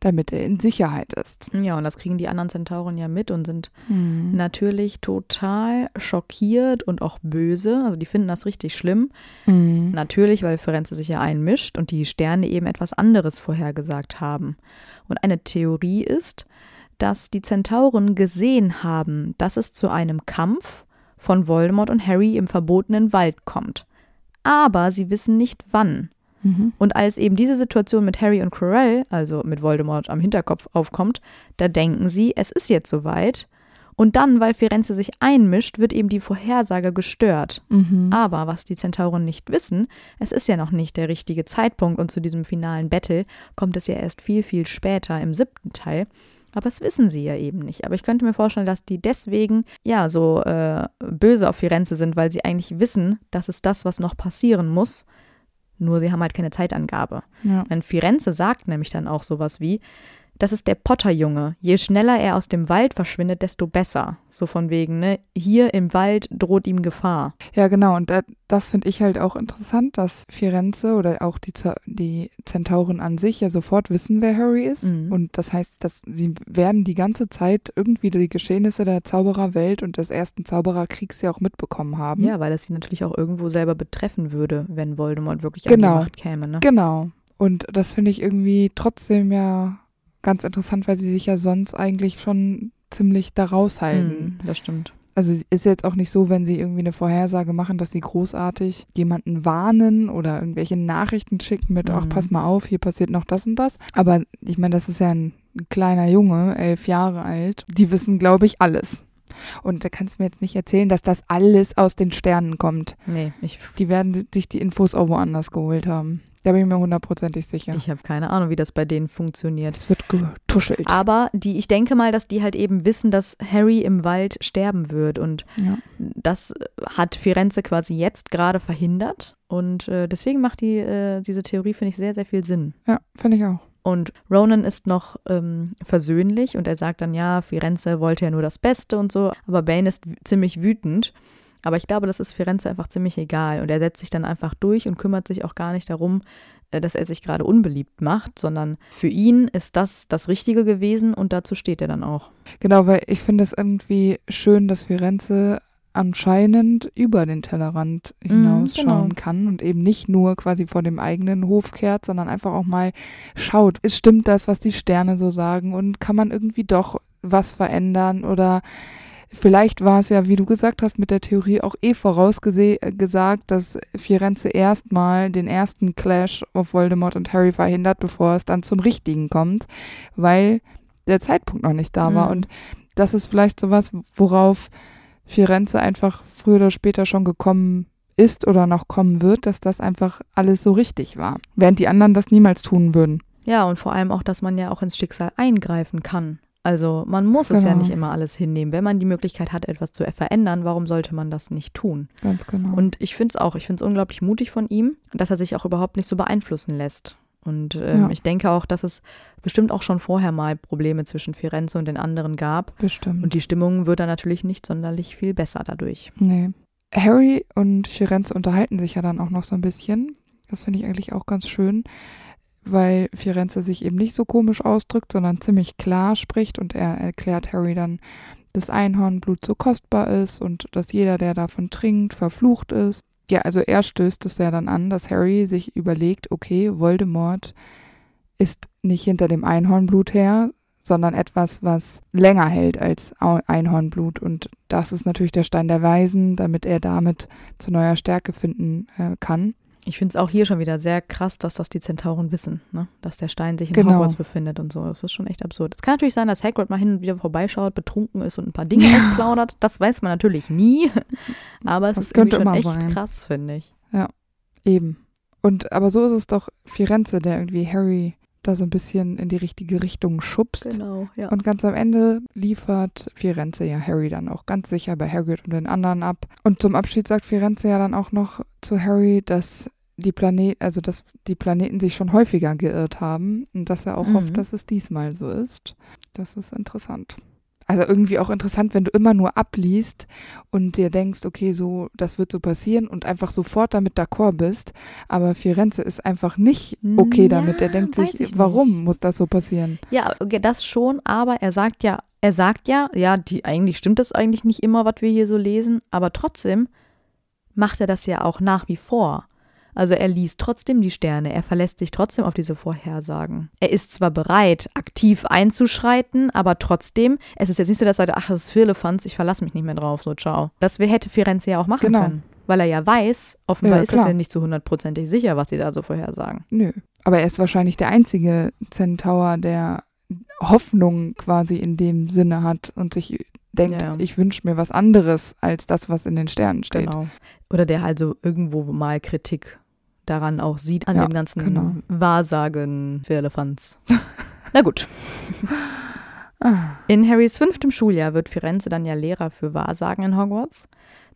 damit er in Sicherheit ist. Ja, und das kriegen die anderen Zentauren ja mit und sind natürlich total schockiert und auch böse. Also die finden das richtig schlimm. Mhm. Natürlich, weil Firenze sich ja einmischt und die Sterne eben etwas anderes vorhergesagt haben. Und eine Theorie ist, dass die Zentauren gesehen haben, dass es zu einem Kampf von Voldemort und Harry im verbotenen Wald kommt. Aber sie wissen nicht wann. Mhm. Und als eben diese Situation mit Harry und Quirrell, also mit Voldemort am Hinterkopf aufkommt, da denken sie, es ist jetzt soweit. Und dann, weil Firenze sich einmischt, wird eben die Vorhersage gestört. Mhm. Aber was die Zentauren nicht wissen, es ist ja noch nicht der richtige Zeitpunkt und zu diesem finalen Battle kommt es ja erst viel, viel später im siebten Teil. Aber das wissen sie ja eben nicht. Aber ich könnte mir vorstellen, dass die deswegen ja so äh, böse auf Firenze sind, weil sie eigentlich wissen, das ist das, was noch passieren muss. Nur sie haben halt keine Zeitangabe. Ja. Denn Firenze sagt nämlich dann auch sowas wie, das ist der Potterjunge. Je schneller er aus dem Wald verschwindet, desto besser. So von wegen, ne? Hier im Wald droht ihm Gefahr. ja, genau. Und da, das finde ich halt auch interessant, dass Firenze oder auch die, Z- die Zentauren an sich ja sofort wissen, wer Harry ist. Mhm. Und das heißt, dass sie werden die ganze Zeit irgendwie die Geschehnisse der Zaubererwelt und des ersten Zaubererkriegs ja auch mitbekommen haben. Ja, weil es sie natürlich auch irgendwo selber betreffen würde, wenn Voldemort wirklich an Genau. die Macht käme, ne? Genau. Und das finde ich irgendwie trotzdem ja ganz interessant, weil sie sich ja sonst eigentlich schon ziemlich da raushalten. Mhm, das stimmt. Also es ist jetzt auch nicht so, wenn sie irgendwie eine Vorhersage machen, dass sie großartig jemanden warnen oder irgendwelche Nachrichten schicken mit, ach, Mhm. pass mal auf, hier passiert noch das und das. Aber ich meine, das ist ja ein kleiner Junge, elf Jahre alt. Die wissen, glaube ich, alles. Und da kannst du mir jetzt nicht erzählen, dass das alles aus den Sternen kommt. Nee, ich, Die werden sich die Infos auch woanders geholt haben. Da bin ich mir hundertprozentig sicher. ich habe keine Ahnung, wie das bei denen funktioniert. Es wird getuschelt. Aber die, ich denke mal, dass die halt eben wissen, dass Harry im Wald sterben wird. Und ja. das hat Firenze quasi jetzt gerade verhindert. Und äh, deswegen macht die, äh, diese Theorie, finde ich, sehr, sehr viel Sinn. ja, finde ich auch. Und Ronan ist noch ähm, versöhnlich und er sagt dann, ja, Firenze wollte ja nur das Beste und so. Aber Bane ist ziemlich wütend. Aber ich glaube, das ist Firenze einfach ziemlich egal. Und er setzt sich dann einfach durch und kümmert sich auch gar nicht darum, äh, dass er sich gerade unbeliebt macht, sondern für ihn ist das das Richtige gewesen und dazu steht er dann auch. Genau, weil ich finde es irgendwie schön, dass Firenze anscheinend über den Tellerrand Mhm, hinausschauen genau. kann und eben nicht nur quasi vor dem eigenen Hof kehrt, sondern einfach auch mal schaut, stimmt das, was die Sterne so sagen und kann man irgendwie doch was verändern oder vielleicht war es ja, wie du gesagt hast, mit der Theorie auch eh vorausgesagt, dass Firenze erstmal den ersten Clash of Voldemort und Harry verhindert, bevor es dann zum richtigen kommt, weil der Zeitpunkt noch nicht da war Mhm. und das ist vielleicht sowas, worauf Firenze einfach früher oder später schon gekommen ist oder noch kommen wird, dass das einfach alles so richtig war. Während die anderen das niemals tun würden. Ja, und vor allem auch, dass man ja auch ins Schicksal eingreifen kann. Also man muss es ja Genau. nicht immer alles hinnehmen. Wenn man die Möglichkeit hat, etwas zu verändern, warum sollte man das nicht tun? Ganz genau. Und ich finde es auch, ich finde es unglaublich mutig von ihm, dass er sich auch überhaupt nicht so beeinflussen lässt. Und ähm, Ja. ich denke auch, dass es bestimmt auch schon vorher mal Probleme zwischen Firenze und den anderen gab. Bestimmt. Und die Stimmung wird dann natürlich nicht sonderlich viel besser dadurch. nee. Harry und Firenze unterhalten sich ja dann auch noch so ein bisschen. Das finde ich eigentlich auch ganz schön, weil Firenze sich eben nicht so komisch ausdrückt, sondern ziemlich klar spricht und er erklärt Harry dann, dass Einhornblut so kostbar ist und dass jeder, der davon trinkt, verflucht ist. Ja, also er stößt es ja dann an, dass Harry sich überlegt, okay, Voldemort ist nicht hinter dem Einhornblut her, sondern etwas, was länger hält als Einhornblut. Und das ist natürlich der Stein der Weisen, damit er damit zu neuer Stärke finden äh, kann. Ich finde es auch hier schon wieder sehr krass, dass das die Zentauren wissen, ne? dass der Stein sich in Genau. Hogwarts befindet und so. Das ist schon echt absurd. Es kann natürlich sein, dass Hagrid mal hin und wieder vorbeischaut, betrunken ist und ein paar Dinge Ja. ausplaudert. Das weiß man natürlich nie. (laughs) Aber es Das ist irgendwie könnte schon immer echt sein. krass, finde ich. Eben. Und aber so ist es doch Firenze, der irgendwie Harry da so ein bisschen in die richtige Richtung schubst. Genau, ja. Und ganz am Ende liefert Firenze ja Harry dann auch ganz sicher bei Hagrid und den anderen ab. Und zum Abschied sagt Firenze ja dann auch noch zu Harry, dass die Planet, also dass die Planeten sich schon häufiger geirrt haben und dass er auch Mhm. hofft, dass es diesmal so ist. Das ist interessant. Also irgendwie auch interessant, wenn du immer nur abliest und dir denkst, okay, so, das wird so passieren und einfach sofort damit d'accord bist. Aber Firenze ist einfach nicht okay Ja, damit. Er denkt sich, ich warum nicht. muss das so passieren? Ja, okay, das schon, aber er sagt ja, er sagt ja, ja, die, eigentlich stimmt das eigentlich nicht immer, was wir hier so lesen, aber trotzdem macht er das ja auch nach wie vor. Also er liest trotzdem die Sterne, er verlässt sich trotzdem auf diese Vorhersagen. Er ist zwar bereit, aktiv einzuschreiten, aber trotzdem, es ist jetzt nicht so, dass er sagt, ach, das ist Firlefanz, ich verlasse mich nicht mehr drauf, so ciao. Das hätte Firenze ja auch machen Genau. können. Weil er ja weiß, offenbar Ja, ist klar. ja nicht zu hundertprozentig sicher, was sie da so vorhersagen. Nö. Aber er ist wahrscheinlich der einzige Centaur, der Hoffnung quasi in dem Sinne hat und sich denkt, Ja. ich wünsche mir was anderes als das, was in den Sternen steht. Genau. Oder der also irgendwo mal Kritik daran auch sieht, an Ja, dem ganzen genau. Wahrsagen für Elefanz. (laughs) Na gut. Ah, In Harrys fünftem Schuljahr wird Firenze dann ja Lehrer für Wahrsagen in Hogwarts.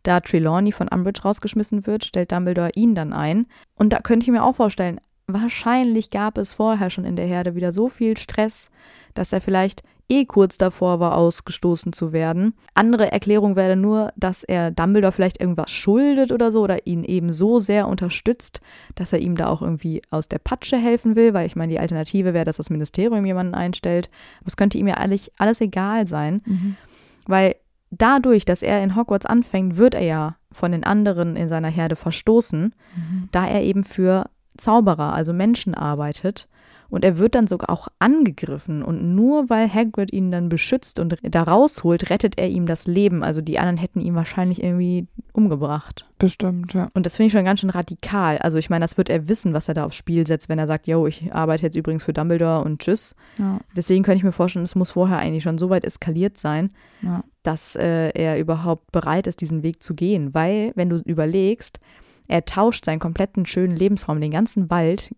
Da Trelawney von Umbridge rausgeschmissen wird, stellt Dumbledore ihn dann ein. Und da könnte ich mir auch vorstellen, wahrscheinlich gab es vorher schon in der Herde wieder so viel Stress, dass er vielleicht eh kurz davor war, ausgestoßen zu werden. Andere Erklärung wäre nur, dass er Dumbledore vielleicht irgendwas schuldet oder so oder ihn eben so sehr unterstützt, dass er ihm da auch irgendwie aus der Patsche helfen will, weil ich meine, die Alternative wäre, dass das Ministerium jemanden einstellt. Aber es könnte ihm ja eigentlich alles egal sein, mhm. weil dadurch, dass er in Hogwarts anfängt, wird er ja von den anderen in seiner Herde verstoßen, Mhm. da er eben für Zauberer, also Menschen arbeitet. Und er wird dann sogar auch angegriffen. Und nur weil Hagrid ihn dann beschützt und da rausholt, rettet er ihm das Leben. Also die anderen hätten ihn wahrscheinlich irgendwie umgebracht. Bestimmt, ja. Und das finde ich schon ganz schön radikal. Also ich meine, das wird er wissen, was er da aufs Spiel setzt, wenn er sagt, yo, ich arbeite jetzt übrigens für Dumbledore und tschüss. ja. Deswegen könnte ich mir vorstellen, es muss vorher eigentlich schon so weit eskaliert sein, Ja. dass äh, er überhaupt bereit ist, diesen Weg zu gehen. Weil, wenn du überlegst, er tauscht seinen kompletten schönen Lebensraum, den ganzen Wald,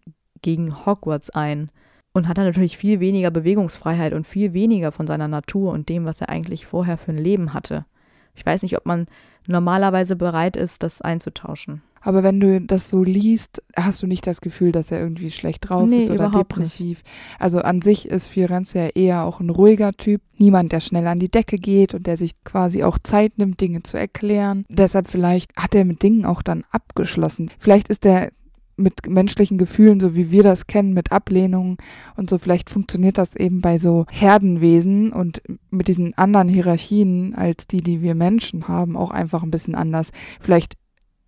gegen Hogwarts ein und hat dann natürlich viel weniger Bewegungsfreiheit und viel weniger von seiner Natur und dem, was er eigentlich vorher für ein Leben hatte. Ich weiß nicht, ob man normalerweise bereit ist, das einzutauschen. Aber wenn du das so liest, hast du nicht das Gefühl, dass er irgendwie schlecht drauf Nee, ist oder depressiv. Also an sich ist Firenze ja eher auch ein ruhiger Typ. Niemand, der schnell an die Decke geht und der sich quasi auch Zeit nimmt, Dinge zu erklären. Deshalb vielleicht hat er mit Dingen auch dann abgeschlossen. Vielleicht ist er mit menschlichen Gefühlen, so wie wir das kennen, mit Ablehnung und so. Vielleicht funktioniert das eben bei so Herdenwesen und mit diesen anderen Hierarchien als die, die wir Menschen haben, auch einfach ein bisschen anders. Vielleicht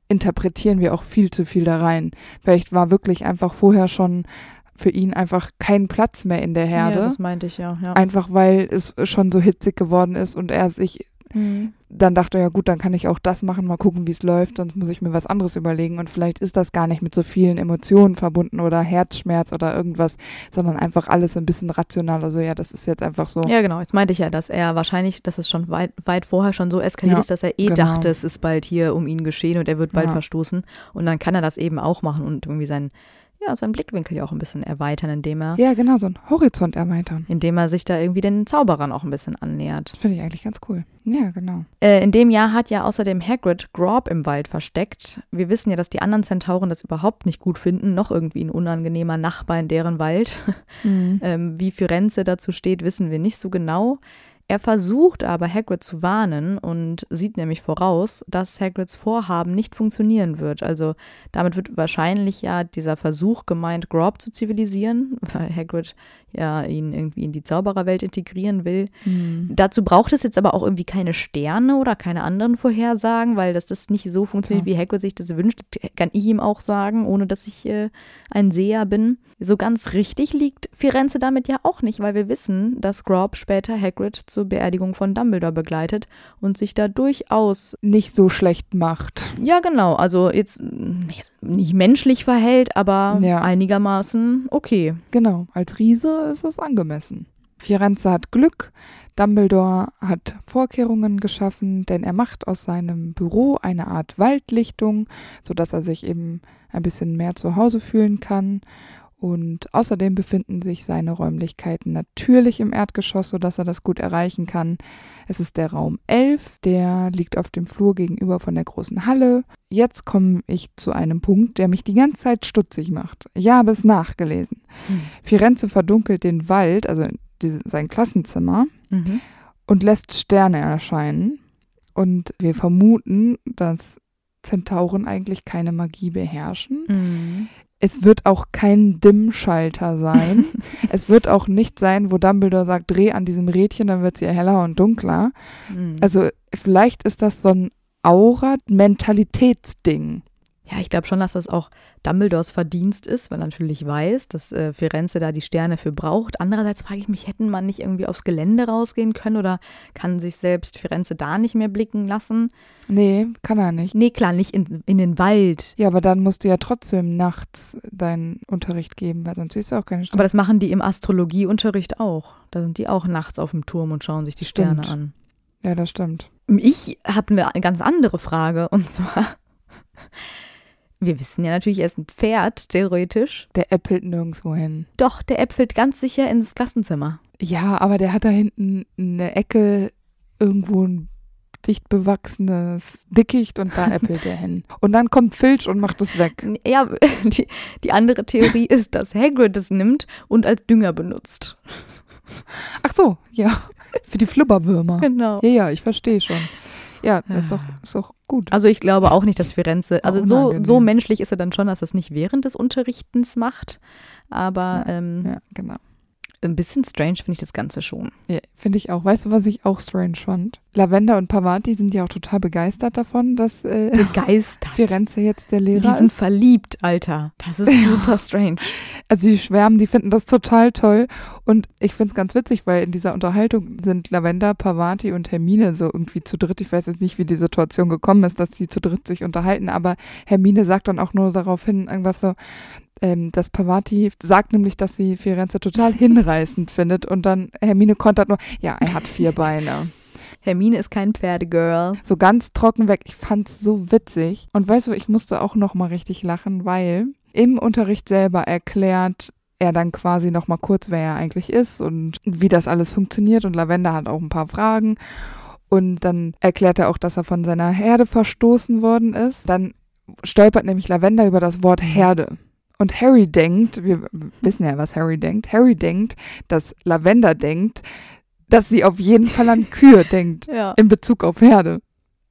interpretieren wir auch viel zu viel da rein. Vielleicht war wirklich einfach vorher schon für ihn einfach kein Platz mehr in der Ja, Herde. das meinte ich ja. ja. einfach weil es schon so hitzig geworden ist und er sich Mhm. dann dachte, ja gut, dann kann ich auch das machen, mal gucken, wie es läuft, sonst muss ich mir was anderes überlegen und vielleicht ist das gar nicht mit so vielen Emotionen verbunden oder Herzschmerz oder irgendwas, sondern einfach alles ein bisschen rational. Also ja, das ist jetzt einfach so. Ja, genau. Jetzt meinte ich ja, dass er wahrscheinlich, dass es schon weit, weit vorher schon so eskaliert Ja, ist, dass er eh genau. dachte, es ist bald hier um ihn geschehen und er wird bald Ja. verstoßen. Und dann kann er das eben auch machen und irgendwie seinen, ja, seinen Blickwinkel ja auch ein bisschen erweitern, indem er, Ja, genau, so ein Horizont erweitern. indem er sich da irgendwie den Zauberern auch ein bisschen annähert. Finde ich eigentlich ganz cool. Ja, genau. Äh, in dem Jahr hat ja außerdem Hagrid Grob im Wald versteckt. Wir wissen ja, dass die anderen Zentauren das überhaupt nicht gut finden, noch irgendwie ein unangenehmer Nachbar in deren Wald. Mhm. (laughs) Ähm, wie Firenze dazu steht, wissen wir nicht so genau. Er versucht aber Hagrid zu warnen und sieht nämlich voraus, dass Hagrids Vorhaben nicht funktionieren wird. Also damit wird wahrscheinlich ja dieser Versuch gemeint, Grob zu zivilisieren, (laughs) weil Hagrid ja ihn irgendwie in die Zaubererwelt integrieren will. Mhm. Dazu braucht es jetzt aber auch irgendwie keine Sterne oder keine anderen Vorhersagen, weil das das nicht so funktioniert, Ja. wie Hagrid sich das wünscht, kann ich ihm auch sagen, ohne dass ich äh, ein Seher bin. So ganz richtig liegt Firenze damit ja auch nicht, weil wir wissen, dass Grob später Hagrid zur Beerdigung von Dumbledore begleitet und sich da durchaus, Nicht so schlecht macht. ja genau, also jetzt mm, nicht menschlich verhält, aber Ja. einigermaßen okay. Genau, als Riese ist es angemessen. Firenze hat Glück, Dumbledore hat Vorkehrungen geschaffen, denn er macht aus seinem Büro eine Art Waldlichtung, sodass er sich eben ein bisschen mehr zu Hause fühlen kann. Und außerdem befinden sich seine Räumlichkeiten natürlich im Erdgeschoss, sodass er das gut erreichen kann. Es ist der Raum 11, der liegt auf dem Flur gegenüber von der großen Halle. Jetzt komme ich zu einem Punkt, der mich die ganze Zeit stutzig macht. Ich habe es nachgelesen. Firenze verdunkelt den Wald, also die, sein Klassenzimmer, Mhm. und lässt Sterne erscheinen. Und wir vermuten, dass Zentauren eigentlich keine Magie beherrschen. Mhm. Es wird auch kein Dimmschalter sein. (laughs) es wird auch nicht sein, wo Dumbledore sagt, dreh an diesem Rädchen, dann wird sie heller und dunkler. Mhm. Also vielleicht ist das so ein Aura-Mentalitätsding. Ja, ich glaube schon, dass das auch Dumbledores Verdienst ist, weil er natürlich weiß, dass äh, Firenze da die Sterne für braucht. Andererseits frage ich mich, hätten man nicht irgendwie aufs Gelände rausgehen können oder kann sich selbst Firenze da nicht mehr blicken lassen? Nee, kann er nicht. Nee, klar, nicht in, in den Wald. Ja, aber dann musst du ja trotzdem nachts deinen Unterricht geben, weil sonst siehst du auch keine Sterne. Aber das machen die im Astrologieunterricht auch. Da sind die auch nachts auf dem Turm und schauen sich die Sterne Stimmt. an. Ja, das stimmt. Ich habe eine ganz andere Frage und zwar, wir wissen ja natürlich, er ist ein Pferd, theoretisch. Der äppelt nirgendwo hin. Doch, der äpfelt ganz sicher ins Klassenzimmer. Ja, aber der hat da hinten eine Ecke, irgendwo ein dicht bewachsenes Dickicht und da äppelt er hin. (laughs) Und dann kommt Filch und macht es weg. Ja, (laughs) die, die andere Theorie (laughs) ist, dass Hagrid es nimmt und als Dünger benutzt. Ach so, ja. Für die Flubberwürmer. Genau. Ja, ja, ich verstehe schon. Ja, das ist doch, ist doch gut. Also ich glaube auch nicht, dass Firenze, also so, so menschlich ist er dann schon, dass er es nicht während des Unterrichtens macht. Aber ähm, Ja, genau. Ein bisschen strange finde ich das Ganze schon. Ja, finde ich auch. Weißt du, was ich auch strange fand? Lavender und Pavati sind ja auch total begeistert davon, dass äh, Begeistert. (laughs) Firenze jetzt der Lehrer Die sind ist. verliebt, Alter. Das ist (laughs) super strange. Also die schwärmen, die finden das total toll. Und ich finde es ganz witzig, weil in dieser Unterhaltung sind Lavender, Pavati und Hermine so irgendwie zu dritt. Ich weiß jetzt nicht, wie die Situation gekommen ist, dass sie zu dritt sich unterhalten, aber Hermine sagt dann auch nur darauf hin, irgendwas so, ähm, dass Pavati sagt nämlich, dass sie Firenze total hinreißend findet und dann Hermine kontert nur, ja, er hat vier (laughs) Beine. Hermine ist kein Pferdegirl. So ganz trocken weg. Ich fand's so witzig. Und weißt du, ich musste auch noch mal richtig lachen, weil im Unterricht selber erklärt er dann quasi noch mal kurz, wer er eigentlich ist und wie das alles funktioniert. Und Lavender hat auch ein paar Fragen. Und dann erklärt er auch, dass er von seiner Herde verstoßen worden ist. Dann stolpert nämlich Lavender über das Wort Herde. Und Harry denkt, wir wissen ja, was Harry denkt. Harry denkt, dass Lavender denkt, dass sie auf jeden Fall an Kühe (laughs) denkt Ja. in Bezug auf Herde.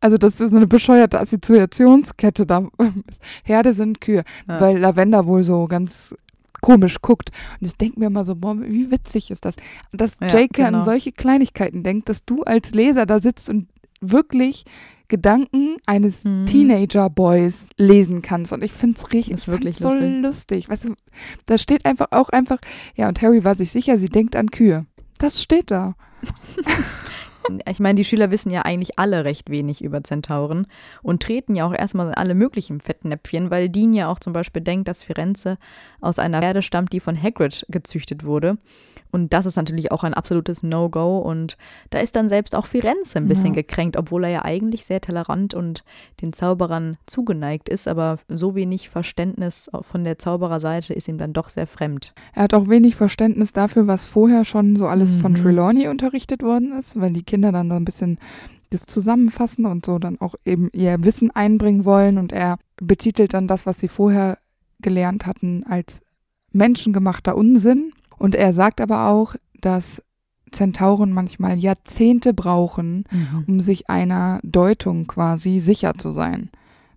Also das ist eine bescheuerte Assoziationskette da. (laughs) Herde sind Kühe, Ja. weil Lavender wohl so ganz komisch guckt. Und ich denke mir immer so, boah, wie witzig ist das, dass Ja, J.K. genau. an solche Kleinigkeiten denkt, dass du als Leser da sitzt und wirklich Gedanken eines Mhm. Teenager-Boys lesen kannst. Und ich finde es richtig Ist wirklich ich find's so lustig. lustig. Weißt du, da steht einfach auch einfach, ja, und Harry war sich sicher, sie denkt an Kühe. Das steht da. (laughs) Ich meine, die Schüler wissen ja eigentlich alle recht wenig über Zentauren und treten ja auch erstmal in alle möglichen Fettnäpfchen, weil Dean ja auch zum Beispiel denkt, dass Firenze aus einer Herde stammt, die von Hagrid gezüchtet wurde. Und das ist natürlich auch ein absolutes No-Go. Und da ist dann selbst auch Firenze ein bisschen Ja. gekränkt, obwohl er ja eigentlich sehr tolerant und den Zauberern zugeneigt ist. Aber so wenig Verständnis von der Zaubererseite ist ihm dann doch sehr fremd. Er hat auch wenig Verständnis dafür, was vorher schon so alles von Mhm. Trelawney unterrichtet worden ist, weil die Kinder dann so ein bisschen das zusammenfassen und so dann auch eben ihr Wissen einbringen wollen und er betitelt dann das, was sie vorher gelernt hatten, als menschengemachter Unsinn. Und er sagt aber auch, dass Zentauren manchmal Jahrzehnte brauchen, um sich einer Deutung quasi sicher zu sein.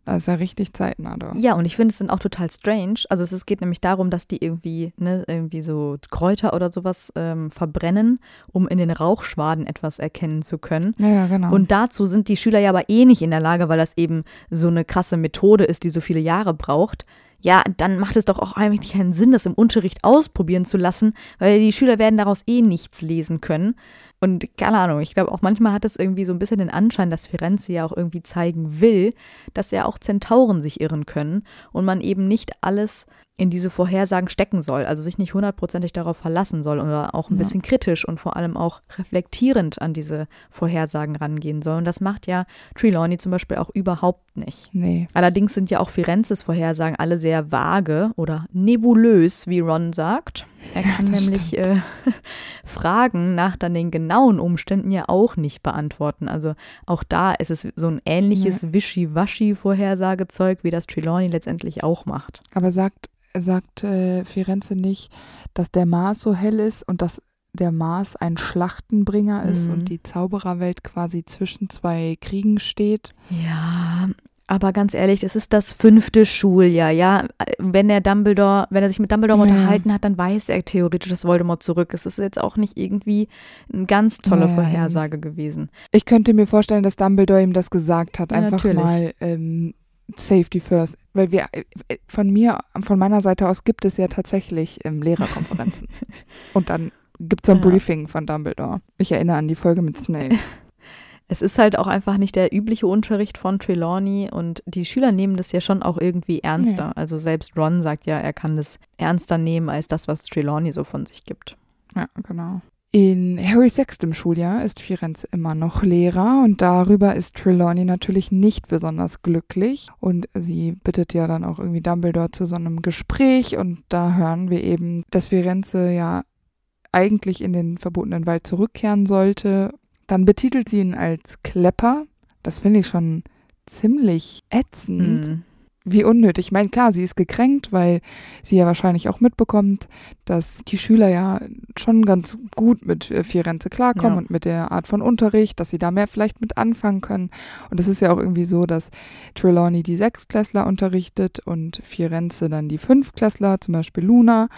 Da ist er richtig zeitnah da. Ja, und ich finde es dann auch total strange. Also es, es geht nämlich darum, dass die irgendwie, ne, irgendwie so Kräuter oder sowas ähm, verbrennen, um in den Rauchschwaden etwas erkennen zu können. Ja, ja, genau. Und dazu sind die Schüler ja aber eh nicht in der Lage, weil das eben so eine krasse Methode ist, die so viele Jahre braucht. Ja, dann macht es doch auch eigentlich keinen Sinn, das im Unterricht ausprobieren zu lassen, weil die Schüler werden daraus eh nichts lesen können. Und keine Ahnung, ich glaube auch manchmal hat es irgendwie so ein bisschen den Anschein, dass Firenze ja auch irgendwie zeigen will, dass ja auch Zentauren sich irren können und man eben nicht alles in diese Vorhersagen stecken soll, also sich nicht hundertprozentig darauf verlassen soll oder auch ein Ja. bisschen kritisch und vor allem auch reflektierend an diese Vorhersagen rangehen soll. Und das macht ja Trelawney zum Beispiel auch überhaupt nicht. nee. Allerdings sind ja auch Firenzes Vorhersagen alle sehr vage oder nebulös, wie Ron sagt. Er kann das nämlich äh, (laughs) Fragen nach dann den genauen Umständen ja auch nicht beantworten. Also auch da ist es so ein ähnliches Wischiwaschi-Vorhersagezeug, wie das Trelawney letztendlich auch macht. Aber sagt, sagt äh, Firenze nicht, dass der Mars so hell ist und dass der Mars ein Schlachtenbringer ist Mhm. und die Zaubererwelt quasi zwischen zwei Kriegen steht? Ja, aber ganz ehrlich, es ist das fünfte Schuljahr, ja. Wenn der Dumbledore, wenn er sich mit Dumbledore Ja. unterhalten hat, dann weiß er theoretisch, dass Voldemort zurück ist. Es ist jetzt auch nicht irgendwie eine ganz tolle Ja, ja, Vorhersage gewesen. Ich könnte mir vorstellen, dass Dumbledore ihm das gesagt hat. Ja, Einfach natürlich. mal ähm, Safety first. Weil wir äh, von mir, von meiner Seite aus gibt es ja tatsächlich ähm, Lehrerkonferenzen. (laughs) und dann gibt es ein Ja. Briefing von Dumbledore. Ich erinnere an die Folge mit Snape. (laughs) Es ist halt auch einfach nicht der übliche Unterricht von Trelawney und die Schüler nehmen das ja schon auch irgendwie ernster. Ja. Also selbst Ron sagt ja, er kann das ernster nehmen als das, was Trelawney so von sich gibt. Ja, genau. In Harrys sechstem Schuljahr ist Firenze immer noch Lehrer und darüber ist Trelawney natürlich nicht besonders glücklich und sie bittet ja dann auch irgendwie Dumbledore zu so einem Gespräch und da hören wir eben, dass Firenze ja eigentlich in den verbotenen Wald zurückkehren sollte. Dann betitelt sie ihn als Klepper. Das finde ich schon ziemlich ätzend Hm. wie unnötig. Ich meine, klar, sie ist gekränkt, weil sie ja wahrscheinlich auch mitbekommt, dass die Schüler ja schon ganz gut mit äh, Firenze klarkommen Ja. und mit der Art von Unterricht, dass sie da mehr vielleicht mit anfangen können. Und es ist ja auch irgendwie so, dass Trelawney die Sechstklässler unterrichtet und Firenze dann die Fünftklässler, zum Beispiel Luna.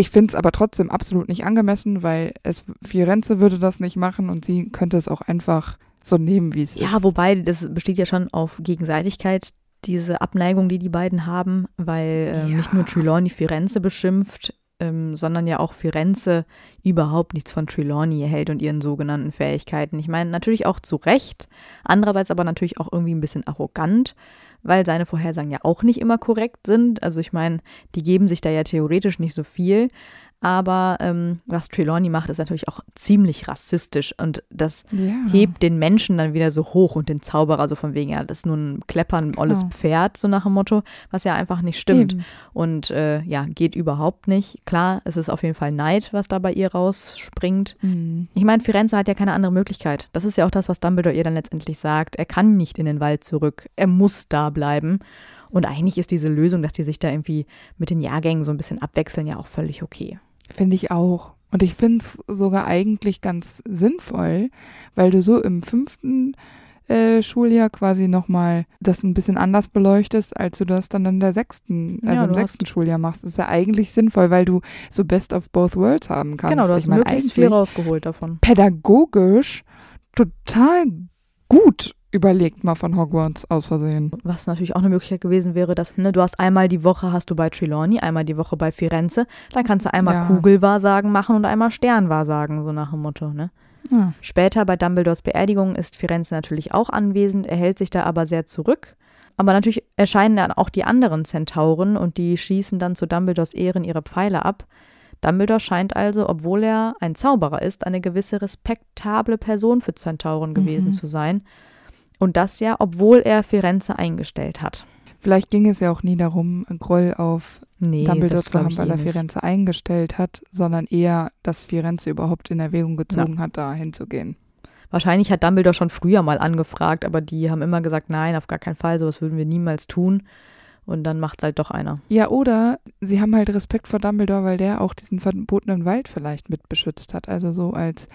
Ich finde es aber trotzdem absolut nicht angemessen, weil es Firenze würde das nicht machen und sie könnte es auch einfach so nehmen, wie es ist. Ja, wobei das besteht ja schon auf Gegenseitigkeit, diese Abneigung, die die beiden haben, weil äh, Ja. nicht nur Trelawney Firenze beschimpft, ähm, sondern ja auch Firenze überhaupt nichts von Trelawney hält und ihren sogenannten Fähigkeiten. Ich meine, natürlich auch zu Recht, andererseits aber natürlich auch irgendwie ein bisschen arrogant, weil seine Vorhersagen ja auch nicht immer korrekt sind. Also ich meine, die geben sich da ja theoretisch nicht so viel. Aber ähm, was Trelawney macht, ist natürlich auch ziemlich rassistisch und das ja. hebt den Menschen dann wieder so hoch und den Zauberer so von wegen, ja, das ist nur ein Kleppern, olles Genau. Pferd, so nach dem Motto, was ja einfach nicht stimmt. Eben. Und äh, ja, geht überhaupt nicht. Klar, es ist auf jeden Fall Neid, was da bei ihr rausspringt. Mhm. Ich meine, Firenze hat ja keine andere Möglichkeit. Das ist ja auch das, was Dumbledore ihr dann letztendlich sagt. Er kann nicht in den Wald zurück. Er muss da bleiben. Und eigentlich ist diese Lösung, dass die sich da irgendwie mit den Jahrgängen so ein bisschen abwechseln, ja auch völlig okay. Finde ich auch. Und ich finde es sogar eigentlich ganz sinnvoll, weil du so im fünften äh, Schuljahr quasi nochmal das ein bisschen anders beleuchtest, als du das dann in der sechsten, also Ja, im sechsten Schuljahr machst. Das ist ja eigentlich sinnvoll, weil du so Best of Both Worlds haben kannst. genau, du hast ich meine, möglichst viel rausgeholt davon. pädagogisch total gut überlegt mal von Hogwarts aus Versehen. Was natürlich auch eine Möglichkeit gewesen wäre, dass ne, du hast einmal die Woche hast du bei Trelawney, einmal die Woche bei Firenze, dann kannst du einmal Ja. Kugelwahrsagen machen und einmal Sternwahrsagen, so nach dem Motto, ne? Ja. Später bei Dumbledores Beerdigung ist Firenze natürlich auch anwesend, er hält sich da aber sehr zurück. Aber natürlich erscheinen dann auch die anderen Zentauren und die schießen dann zu Dumbledores Ehren ihre Pfeile ab. Dumbledore scheint also, obwohl er ein Zauberer ist, eine gewisse respektable Person für Zentauren gewesen Mhm. zu sein. Und das ja, obwohl er Firenze eingestellt hat. Vielleicht ging es ja auch nie darum, Groll auf Nee, Dumbledore zu haben, weil eh er. Firenze eingestellt hat, sondern eher, dass Firenze überhaupt in Erwägung gezogen hat, da hinzugehen. Wahrscheinlich hat Dumbledore schon früher mal angefragt, aber die haben immer gesagt, nein, auf gar keinen Fall, sowas würden wir niemals tun. Und dann macht es halt doch einer. Ja, oder sie haben halt Respekt vor Dumbledore, weil der auch diesen verbotenen Wald vielleicht mit beschützt hat. Also so als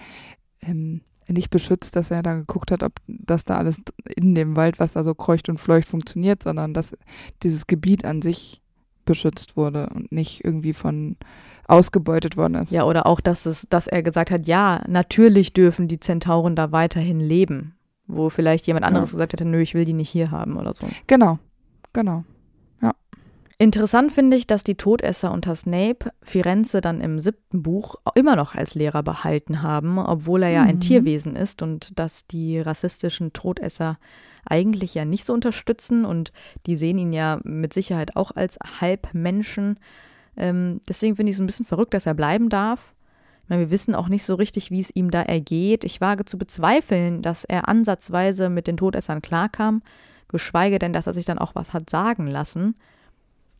ähm, nicht beschützt, dass er da geguckt hat, ob das da alles in dem Wald, was da so kreucht und fleucht, funktioniert, sondern dass dieses Gebiet an sich beschützt wurde und nicht irgendwie von ausgebeutet worden ist. Ja, oder auch, dass, es, dass er gesagt hat, ja, natürlich dürfen die Zentauren da weiterhin leben. Wo vielleicht jemand anderes gesagt hätte, nö, ich will die nicht hier haben oder so. Genau, genau. Interessant finde ich, dass die Todesser unter Snape Firenze dann im siebten Buch immer noch als Lehrer behalten haben, obwohl er ja ein Mhm. Tierwesen ist und dass die rassistischen Todesser eigentlich ja nicht so unterstützen und die sehen ihn ja mit Sicherheit auch als Halbmenschen. Ähm, deswegen finde ich es ein bisschen verrückt, dass er bleiben darf. Ich meine, wir wissen auch nicht so richtig, wie es ihm da ergeht. Ich wage zu bezweifeln, dass er ansatzweise mit den Todessern klarkam, geschweige denn, dass er sich dann auch was hat sagen lassen.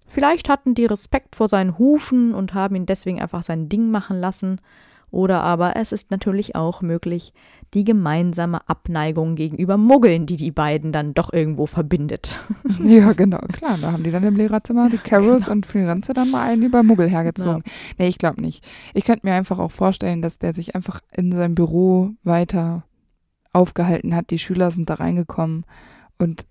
Vielleicht hatten die Respekt vor seinen Hufen und haben ihn deswegen einfach sein Ding machen lassen. Oder aber es ist natürlich auch möglich, die gemeinsame Abneigung gegenüber Muggeln, die die beiden dann doch irgendwo verbindet. (laughs) Ja, genau, klar. Da haben die dann im Lehrerzimmer die Carols und Firenze dann mal einen über Muggel hergezogen. Nee, ich glaube nicht. Ich könnte mir einfach auch vorstellen, dass der sich einfach in seinem Büro weiter aufgehalten hat. Die Schüler sind da reingekommen und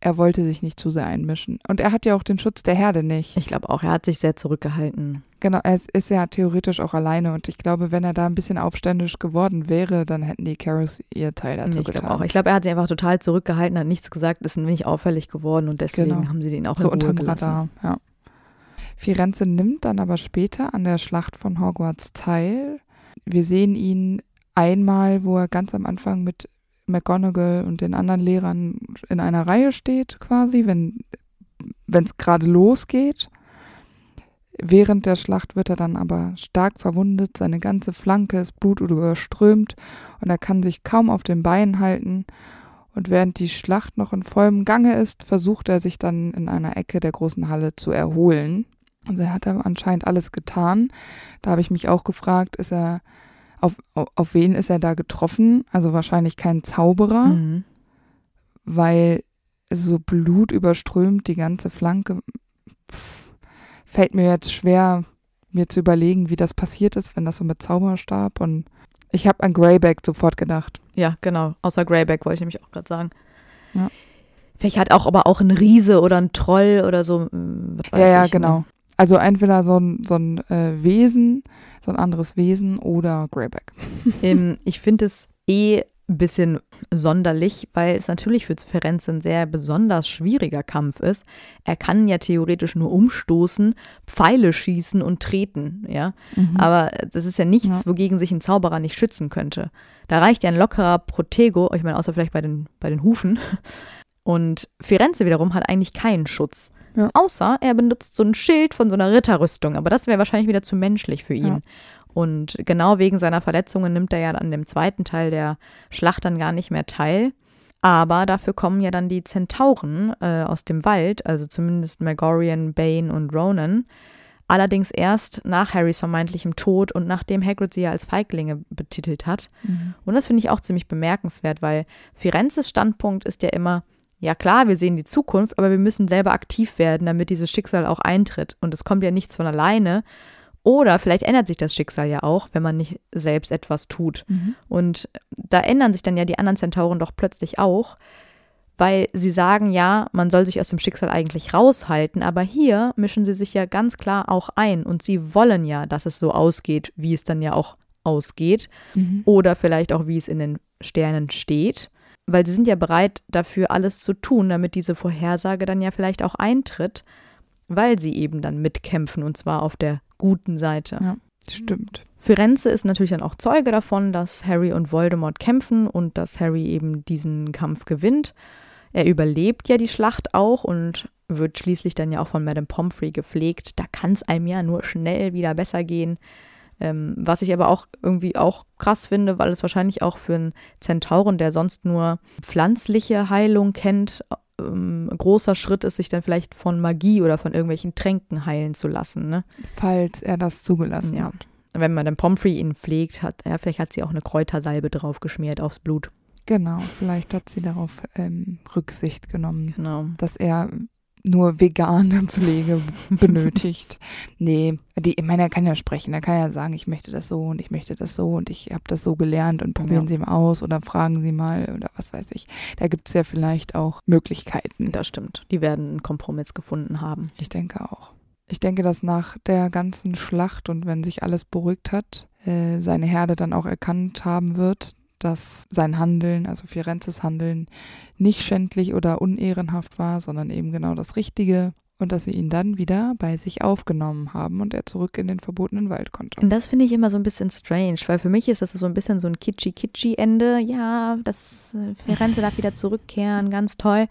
er wollte sich nicht zu sehr einmischen. Und er hat ja auch den Schutz der Herde nicht. Ich glaube auch, er hat sich sehr zurückgehalten. Genau, er ist, ist ja theoretisch auch alleine und ich glaube, wenn er da ein bisschen aufständisch geworden wäre, dann hätten die Carols ihr Teil dazu ich glaube getan. auch. Ich glaube, er hat sich einfach total zurückgehalten, hat nichts gesagt, ist nicht auffällig geworden und deswegen Genau. haben sie den auch so in Ruhe gelassen. Radar, ja. Firenze nimmt dann aber später an der Schlacht von Hogwarts teil. Wir sehen ihn einmal, wo er ganz am Anfang mit McGonagall und den anderen Lehrern in einer Reihe steht, quasi, wenn es gerade losgeht. Während der Schlacht wird er dann aber stark verwundet, seine ganze Flanke ist blutüberströmt und er kann sich kaum auf den Beinen halten. Und während die Schlacht noch in vollem Gange ist, versucht er sich dann in einer Ecke der großen Halle zu erholen. Also er hat anscheinend alles getan. Da habe ich mich auch gefragt, ist er auf, auf, wen ist er da getroffen? Also wahrscheinlich kein Zauberer, Mhm. weil so Blut überströmt die ganze Flanke. Pff, fällt mir jetzt schwer, mir zu überlegen, wie das passiert ist, wenn das so mit Zauberstab und ich habe an Greyback sofort gedacht. Ja, genau. Außer Greyback wollte ich nämlich auch gerade sagen. Ja. Vielleicht hat auch aber auch ein Riese oder ein Troll oder so. mm, was weiß ja, ja, ich, genau. Ne? Also entweder so ein, so ein äh, Wesen, so ein anderes Wesen oder Greyback. (laughs) ähm, ich finde es eh ein bisschen sonderlich, weil es natürlich für Ferenc ein sehr besonders schwieriger Kampf ist. Er kann ja theoretisch nur umstoßen, Pfeile schießen und treten, ja. Mhm. Aber das ist ja nichts, ja. wogegen sich ein Zauberer nicht schützen könnte. Da reicht ja ein lockerer Protego, ich meine, außer vielleicht bei den, bei den Hufen. Und Firenze wiederum hat eigentlich keinen Schutz. Ja. Außer er benutzt so ein Schild von so einer Ritterrüstung. Aber das wäre wahrscheinlich wieder zu menschlich für ihn. Ja. Und genau wegen seiner Verletzungen nimmt er ja an dem zweiten Teil der Schlacht dann gar nicht mehr teil. Aber dafür kommen ja dann die Zentauren äh, aus dem Wald, also zumindest Megorian, Bane und Ronan. Allerdings erst nach Harrys vermeintlichem Tod und nachdem Hagrid sie ja als Feiglinge betitelt hat. Mhm. Und das finde ich auch ziemlich bemerkenswert, weil Firenzes Standpunkt ist ja immer, ja klar, wir sehen die Zukunft, aber wir müssen selber aktiv werden, damit dieses Schicksal auch eintritt. Und es kommt ja nichts von alleine, oder vielleicht ändert sich das Schicksal ja auch, wenn man nicht selbst etwas tut. Mhm. Und da ändern sich dann ja die anderen Zentauren doch plötzlich auch, weil sie sagen ja, man soll sich aus dem Schicksal eigentlich raushalten, aber hier mischen sie sich ja ganz klar auch ein und sie wollen ja, dass es so ausgeht, wie es dann ja auch ausgeht mhm. oder vielleicht auch, wie es in den Sternen steht, weil sie sind ja bereit dafür alles zu tun, damit diese Vorhersage dann ja vielleicht auch eintritt, weil sie eben dann mitkämpfen und zwar auf der guten Seite. Ja, stimmt. Firenze ist natürlich dann auch Zeuge davon, dass Harry und Voldemort kämpfen und dass Harry eben diesen Kampf gewinnt. Er überlebt ja die Schlacht auch und wird schließlich dann ja auch von Madame Pomfrey gepflegt. Da kann es einem ja nur schnell wieder besser gehen. Ähm, was ich aber auch irgendwie auch krass finde, weil es wahrscheinlich auch für einen Zentauren, der sonst nur pflanzliche Heilung kennt, ähm, großer Schritt ist, sich dann vielleicht von Magie oder von irgendwelchen Tränken heilen zu lassen. Ne? Falls er das zugelassen ja. hat. Wenn man dann Pomfrey ihn pflegt, hat, ja, vielleicht hat sie auch eine Kräutersalbe drauf geschmiert aufs Blut. Genau, vielleicht hat sie darauf ähm, Rücksicht genommen, genau. dass er nur vegane (laughs) Pflege benötigt. Nee, die, ich meine, er kann ja sprechen. Er kann ja sagen, ich möchte das so und ich möchte das so und ich habe das so gelernt und probieren ja. Sie mal aus oder fragen Sie mal oder was weiß ich. Da gibt es ja vielleicht auch Möglichkeiten. Das stimmt. Die werden einen Kompromiss gefunden haben. Ich denke auch. Ich denke, dass nach der ganzen Schlacht und wenn sich alles beruhigt hat, äh, seine Herde dann auch erkannt haben wird, dass sein Handeln, also Firenzes Handeln, nicht schändlich oder unehrenhaft war, sondern eben genau das Richtige und dass sie ihn dann wieder bei sich aufgenommen haben und er zurück in den verbotenen Wald konnte. Und das finde ich immer so ein bisschen strange, weil für mich ist das so ein bisschen so ein kitschy-kitschy-Ende. Ja, das äh, Firenze darf wieder zurückkehren, ganz toll.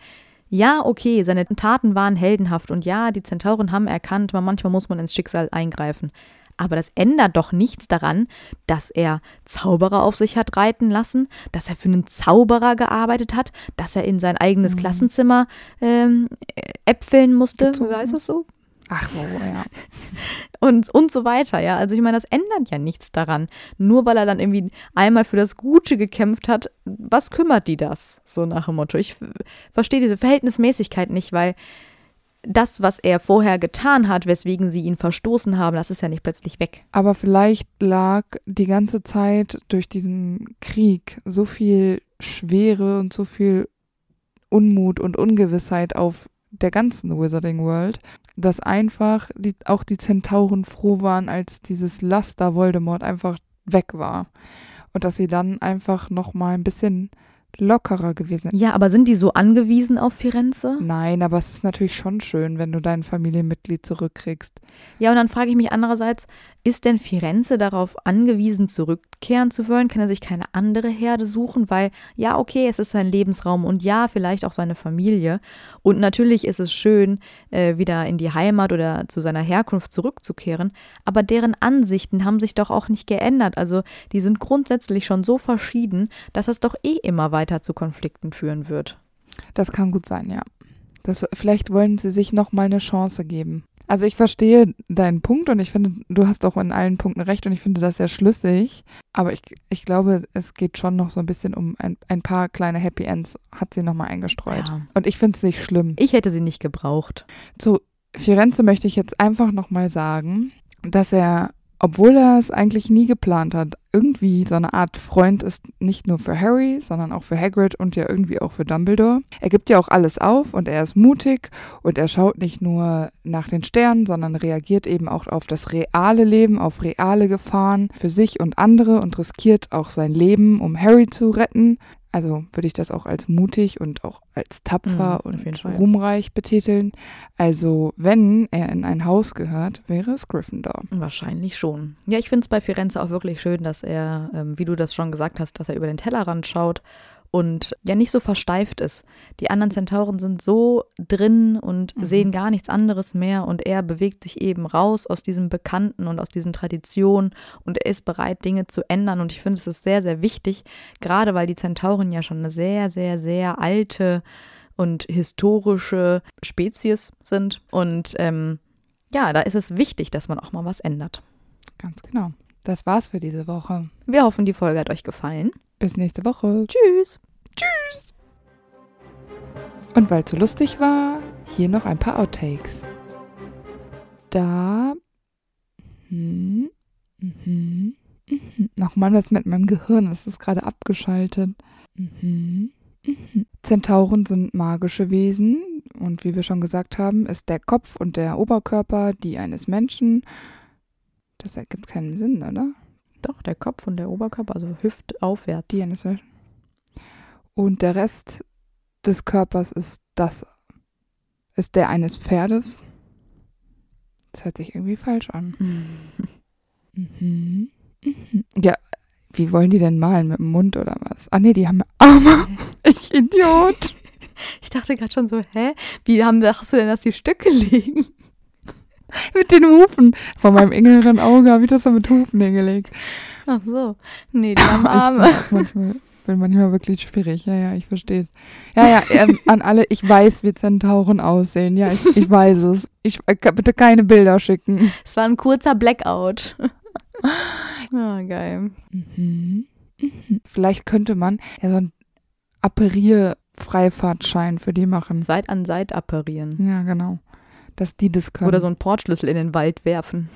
Ja, okay, seine Taten waren heldenhaft und ja, die Zentauren haben erkannt, manchmal muss man ins Schicksal eingreifen. Aber das ändert doch nichts daran, dass er Zauberer auf sich hat reiten lassen, dass er für einen Zauberer gearbeitet hat, dass er in sein eigenes mhm. Klassenzimmer ähm, äpfeln musste. Gezogen. Weißt du so? Ach so, ja. (laughs) Und, und so weiter, ja. Also ich meine, das ändert ja nichts daran. Nur weil er dann irgendwie einmal für das Gute gekämpft hat, was kümmert die das? So nach dem Motto. Ich verstehe diese Verhältnismäßigkeit nicht, weil das, was er vorher getan hat, weswegen sie ihn verstoßen haben, das ist ja nicht plötzlich weg. Aber vielleicht lag die ganze Zeit durch diesen Krieg so viel Schwere und so viel Unmut und Ungewissheit auf der ganzen Wizarding World, dass einfach die, auch die Zentauren froh waren, als dieses Laster Voldemort einfach weg war. Und dass sie dann einfach nochmal ein bisschen lockerer gewesen. Ja, aber sind die so angewiesen auf Firenze? Nein, aber es ist natürlich schon schön, wenn du dein Familienmitglied zurückkriegst. Ja, und dann frage ich mich andererseits, ist denn Firenze darauf angewiesen, zurückkehren zu wollen? Kann er sich keine andere Herde suchen? Weil, ja, okay, es ist sein Lebensraum und ja, vielleicht auch seine Familie. Und natürlich ist es schön, äh, wieder in die Heimat oder zu seiner Herkunft zurückzukehren. Aber deren Ansichten haben sich doch auch nicht geändert. Also, die sind grundsätzlich schon so verschieden, dass es doch eh immer weiter zu Konflikten führen wird. Das kann gut sein, ja. Das, vielleicht wollen sie sich noch mal eine Chance geben. Also ich verstehe deinen Punkt und ich finde, du hast auch in allen Punkten recht und ich finde das sehr schlüssig. Aber ich, ich glaube, es geht schon noch so ein bisschen um ein, ein paar kleine Happy Ends, hat sie nochmal eingestreut. Ja. Und ich finde es nicht schlimm. Ich hätte sie nicht gebraucht. Zu Firenze möchte ich jetzt einfach nochmal sagen, dass er, obwohl er es eigentlich nie geplant hat, irgendwie so eine Art Freund ist, nicht nur für Harry, sondern auch für Hagrid und ja irgendwie auch für Dumbledore. Er gibt ja auch alles auf und er ist mutig und er schaut nicht nur nach den Sternen, sondern reagiert eben auch auf das reale Leben, auf reale Gefahren für sich und andere und riskiert auch sein Leben, um Harry zu retten. Also würde ich das auch als mutig und auch als tapfer Mhm, und ruhmreich betiteln. Also wenn er in ein Haus gehört, wäre es Gryffindor. Wahrscheinlich schon. Ja, ich finde es bei Firenze auch wirklich schön, dass er, ähm, wie du das schon gesagt hast, dass er über den Tellerrand schaut und ja nicht so versteift ist. Die anderen Zentauren sind so drin und Mhm. sehen gar nichts anderes mehr und er bewegt sich eben raus aus diesem Bekannten und aus diesen Traditionen und er ist bereit, Dinge zu ändern und ich finde, es ist sehr, sehr wichtig, gerade weil die Zentauren ja schon eine sehr, sehr, sehr alte und historische Spezies sind und ähm, ja, da ist es wichtig, dass man auch mal was ändert. Ganz genau. Das war's für diese Woche. Wir hoffen, die Folge hat euch gefallen. Bis nächste Woche. Tschüss. Und weil es so lustig war, hier noch ein paar Outtakes. Da. Hm, mhm, mhm. Nochmal was mit meinem Gehirn. Es ist gerade abgeschaltet. Mhm, mhm. Zentauren sind magische Wesen. Und wie wir schon gesagt haben, ist der Kopf und der Oberkörper die eines Menschen. Das ergibt keinen Sinn, oder? Doch, der Kopf und der Oberkörper, also hüftaufwärts. Die eines Menschen. Und der Rest des Körpers ist das, ist der eines Pferdes. Das hört sich irgendwie falsch an. (laughs) Mhm. Mhm. Ja, wie wollen die denn malen? Mit dem Mund oder was? Ah nee, die haben Arme. (laughs) Ich Idiot. Ich dachte gerade schon so, hä? Wie haben, dachtest du denn, dass die Stücke (laughs) liegen? (laughs) Mit den Hufen. Vor meinem inneren Auge habe ich das so mit Hufen hingelegt. Ach so. Nee, die (laughs) haben Ich Arme. auch manchmal, bin manchmal wirklich schwierig. Ja, ja, ich verstehe es. Ja, ja, ähm, (laughs) an alle, ich weiß, wie Zentauren aussehen. Ja, ich, ich weiß es. Ich, äh, bitte keine Bilder schicken. Es war ein kurzer Blackout. Ah, geil. Mhm. Mhm. Vielleicht könnte man ja so einen Apparier-Freifahrtschein für die machen. Seit an Seit apparieren. Ja, genau. Dass die das können. Oder so einen Portschlüssel in den Wald werfen.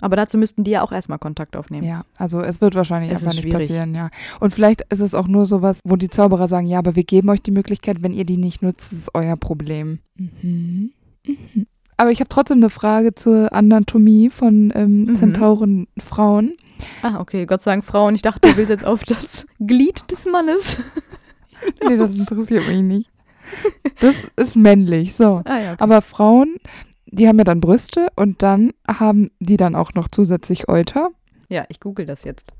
Aber dazu müssten die ja auch erstmal Kontakt aufnehmen. Ja, also es wird wahrscheinlich Es einfach nicht schwierig. passieren, ja. Und vielleicht ist es auch nur sowas, wo die Zauberer sagen, ja, aber wir geben euch die Möglichkeit, wenn ihr die nicht nutzt, ist es euer Problem. Mhm. Mhm. Aber ich habe trotzdem eine Frage zur Anatomie von ähm, Mhm. Zentaurenfrauen. Ah, okay. Gott sei Dank Frauen. Ich dachte, du willst jetzt auf das (laughs) Glied des Mannes. Nee, das interessiert mich nicht. (laughs) Das ist männlich, so. Ah, ja, okay. Aber Frauen, die haben ja dann Brüste und dann haben die dann auch noch zusätzlich Euter. Ja, ich google das jetzt.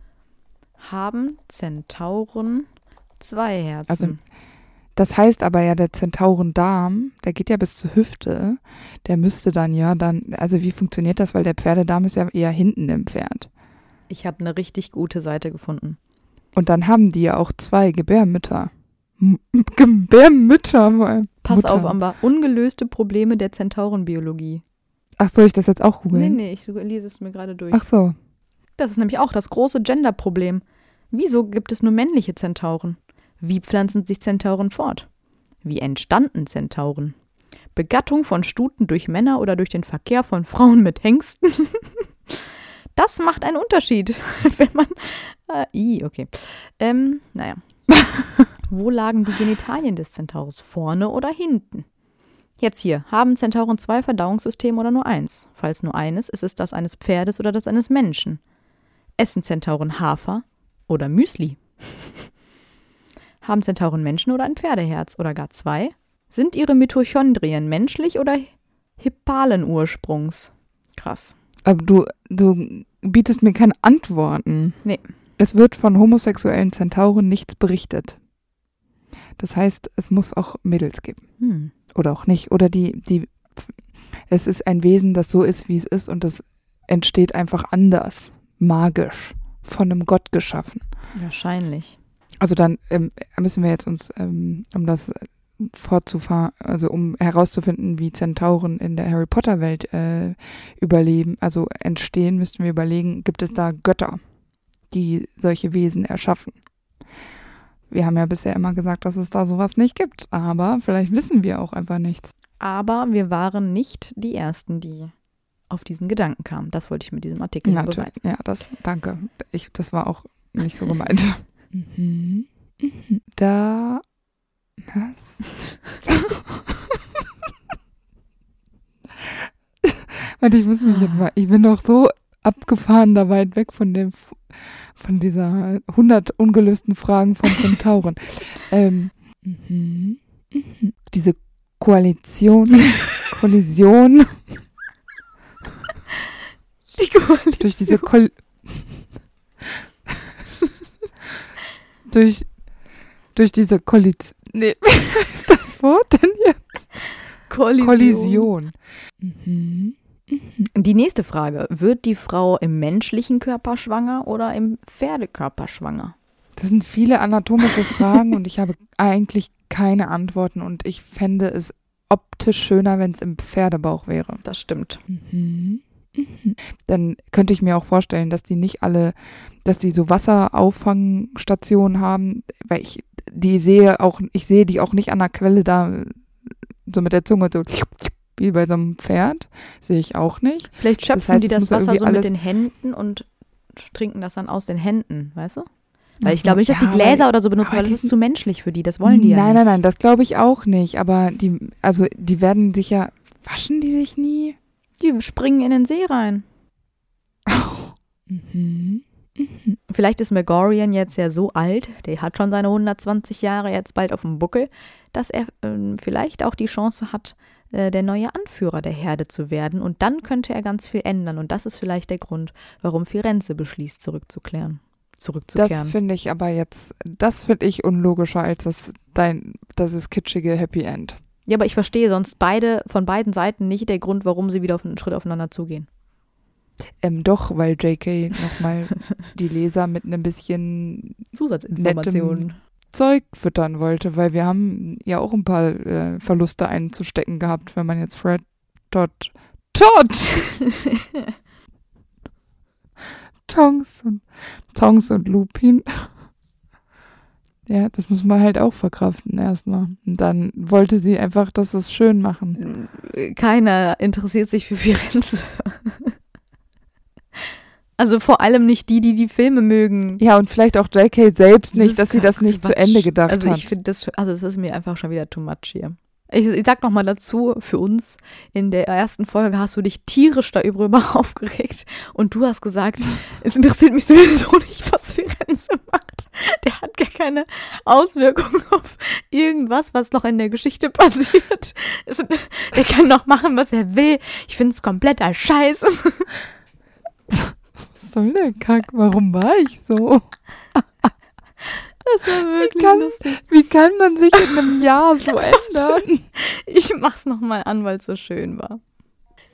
Haben Zentauren zwei Herzen? Also, Das heißt aber ja, der Zentaurendarm, der geht ja bis zur Hüfte, der müsste dann ja dann, also wie funktioniert das? Weil der Pferdedarm ist ja eher hinten im Pferd. ich habe eine richtig gute Seite gefunden. Und dann haben die ja auch zwei Gebärmütter. Gebärmütter vor allem. Pass Mutter. auf, aber ungelöste Probleme der Zentaurenbiologie. Ach, soll ich das jetzt auch Nee, googeln? nee, ich lese es mir gerade durch. Ach so. Das ist nämlich auch das große Genderproblem. Wieso gibt es nur männliche Zentauren? Wie pflanzen sich Zentauren fort? Wie entstanden Zentauren? Begattung von Stuten durch Männer oder durch den Verkehr von Frauen mit Hengsten? (laughs) Das macht einen Unterschied, (laughs) wenn man. Äh, i, okay. Ähm, naja. (laughs) Wo lagen die Genitalien des Zentaurs? Vorne oder hinten? Jetzt hier. Haben Zentauren zwei Verdauungssysteme oder nur eins? Falls nur eines, ist es das eines Pferdes oder das eines Menschen? Essen Zentauren Hafer oder Müsli? (laughs) Haben Zentauren Menschen oder ein Pferdeherz oder gar zwei? Sind ihre Mitochondrien menschlich oder hippalen Ursprungs? Krass. Aber du, du bietest mir keine Antworten. Nee. Es wird von homosexuellen Zentauren nichts berichtet. Das heißt, es muss auch Mädels geben. Hm. Oder auch nicht. Oder die, die, es ist ein Wesen, das so ist, wie es ist und das entsteht einfach anders, magisch, von einem Gott geschaffen. Wahrscheinlich. Also dann ähm, müssen wir jetzt uns, ähm, um das fortzufahren, also um herauszufinden, wie Zentauren in der Harry Potter Welt äh, überleben, also entstehen, müssten wir überlegen, gibt es da Götter, die solche Wesen erschaffen? Wir haben ja bisher immer gesagt, dass es da sowas nicht gibt, aber vielleicht wissen wir auch einfach nichts. Aber wir waren nicht die Ersten, die auf diesen Gedanken kam. Das wollte ich mit diesem Artikel Natürlich. beweisen. Ja, das, danke. Ich, das war auch nicht so gemeint. (laughs) Mhm. Mhm. Da. Was? (laughs) Warte, ich muss mich jetzt mal. Ich bin doch so abgefahren da weit weg von dem von dieser 100 ungelösten Fragen von Zentauren. (laughs) ähm, mhm. Mhm. Diese Koalition, (laughs) Kollision Die Koalition. durch diese Kol durch durch diese Koalition. Nee, (laughs) was ist das Wort denn jetzt? Kollision. Kollision. Mhm. Die nächste Frage. Wird die Frau im menschlichen Körper schwanger oder im Pferdekörper schwanger? Das sind viele anatomische Fragen und ich habe eigentlich keine Antworten und ich fände es optisch schöner, wenn es im Pferdebauch wäre. Das stimmt. Mhm. Mhm. Dann könnte ich mir auch vorstellen, dass die nicht alle, dass die so Wasserauffangstationen haben, weil ich die sehe auch, ich sehe die auch nicht an der Quelle da so mit der Zunge so wie bei so einem Pferd, sehe ich auch nicht. Vielleicht schöpfen Das heißt, die das ja Wasser so mit den Händen und trinken das dann aus den Händen, weißt du? Weil ich glaube nicht, dass die ja, Gläser oder so benutzen, weil das ist zu menschlich für die. Das wollen die ja nein, nicht. nein, nein, das glaube ich auch nicht. Aber die, also die werden sich ja, waschen die sich nie? Die springen in den See rein. Mhm. Mhm. Vielleicht ist Megorian jetzt ja so alt, der hat schon seine 120 Jahre jetzt bald auf dem Buckel, dass er ähm, vielleicht auch die Chance hat, äh, der neue Anführer der Herde zu werden. Und dann könnte er ganz viel ändern. Und das ist vielleicht der Grund, warum Firenze beschließt, zurückzuklären. Das Zurückzukehren. finde ich aber jetzt, das finde ich unlogischer als das dein, das ist kitschige Happy End. Ja, aber ich verstehe sonst beide von beiden Seiten nicht der Grund, warum sie wieder auf einen Schritt aufeinander zugehen. Ähm, doch, weil JK nochmal die Leser mit einem bisschen (laughs) Zusatzinformationen. Zeug füttern wollte, weil wir haben ja auch ein paar äh, Verluste einzustecken gehabt, wenn man jetzt Fred Todd Todd (laughs) Tongs und Tongs und Lupin ja, das muss man halt auch verkraften erstmal. Und dann wollte sie einfach, dass es schön machen. Keiner interessiert sich für Firenze. Also vor allem nicht die, die die Filme mögen. Ja, und vielleicht auch JK selbst Das nicht, dass sie das nicht zu Quatsch. Ende gedacht also hat. ich das, also das ist mir einfach schon wieder too much hier. Ich, ich sag noch mal dazu, für uns, in der ersten Folge hast du dich tierisch darüber (laughs) aufgeregt und du hast gesagt, (laughs) es interessiert mich sowieso nicht, was Firenze macht. Der hat gar keine Auswirkungen (laughs) auf irgendwas, was noch in der Geschichte passiert. Es, der kann doch machen, was er will. Ich finde es kompletter Scheiß. Was soll der Kack? Warum war ich so? (laughs) Das war wirklich kann- lustig. Wie kann man sich in einem Jahr so (laughs) ändern? Ich mach's noch mal an, weil es so schön war.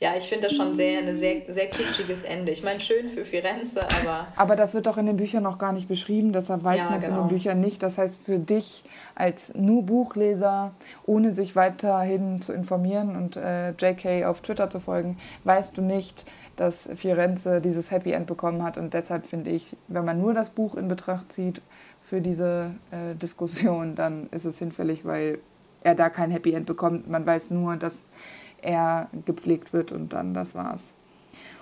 Ja, ich finde das schon sehr, ein sehr, sehr kitschiges Ende. Ich meine, schön für Firenze, aber Aber das wird doch in den Büchern noch gar nicht beschrieben, deshalb weiß Ja, man es in genau. den Büchern nicht. Das heißt, für dich als nur Buchleser, ohne sich weiterhin zu informieren und äh, JK auf Twitter zu folgen, weißt du nicht, dass Firenze dieses Happy End bekommen hat. Und deshalb finde ich, wenn man nur das Buch in Betracht zieht für diese äh, Diskussion, dann ist es hinfällig, weil er da kein Happy End bekommt. Man weiß nur, dass er gepflegt wird und dann das war's.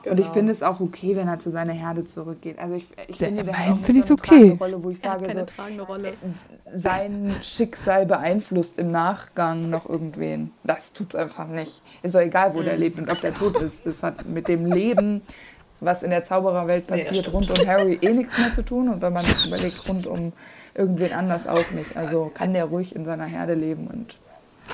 Und ich Genau. finde es auch okay, wenn er zu seiner Herde zurückgeht. Also ich, ich Der- finde, der hat auch finde so ich okay. Rolle, wo ich sage, so, Rolle. sein Schicksal beeinflusst im Nachgang noch irgendwen. Das tut's einfach nicht. Ist doch egal, wo der lebt und ob der tot ist. Das hat mit dem Leben, was in der Zaubererwelt passiert, stimmt. rund um Harry eh nichts mehr zu tun. Und wenn man sich überlegt, rund um irgendwen anders auch nicht. Also kann der ruhig in seiner Herde leben und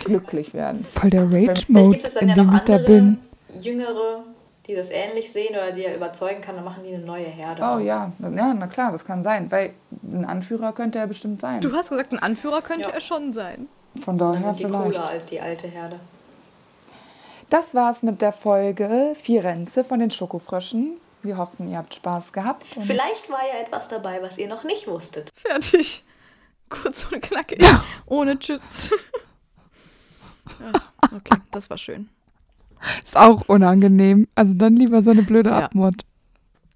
glücklich werden. Voll der vielleicht gibt es dann ja noch andere Jüngere, die das ähnlich sehen oder die er überzeugen kann, dann machen die eine neue Herde. Oh ja, ja, na klar, das kann sein. Weil ein Anführer könnte er bestimmt sein. Du hast gesagt, ein Anführer könnte Ja. er schon sein. Von Dann daher sind die vielleicht. cooler als die alte Herde. Das war's mit der Folge Firenze von den Schokofröschen. Wir hoffen, ihr habt Spaß gehabt. Und Vielleicht war ja etwas dabei, was ihr noch nicht wusstet. Fertig. Kurz und knackig. Ohne Tschüss. (laughs) ja, okay, das war schön. Ist auch unangenehm. Also dann lieber so eine blöde Ja. Abmord.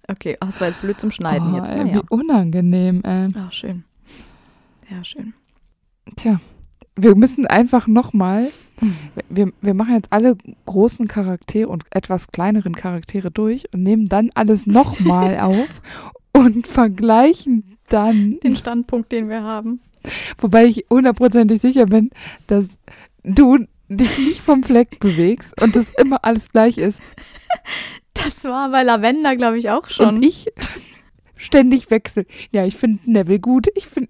Okay, ach, das war jetzt blöd zum Schneiden Oh, jetzt. ey. Wie unangenehm, ey. Ach, schön. Ja, schön. Tja, wir müssen einfach nochmal, wir, wir machen jetzt alle großen Charaktere und etwas kleineren Charaktere durch und nehmen dann alles nochmal (laughs) auf und vergleichen dann Den Standpunkt, den wir haben. Wobei ich hundertprozentig sicher bin, dass du dich nicht vom Fleck bewegst und das immer alles gleich ist. Das war bei Lavender, glaube ich, auch schon. Und ich ständig wechsle. Ja, ich finde Neville gut, ich finde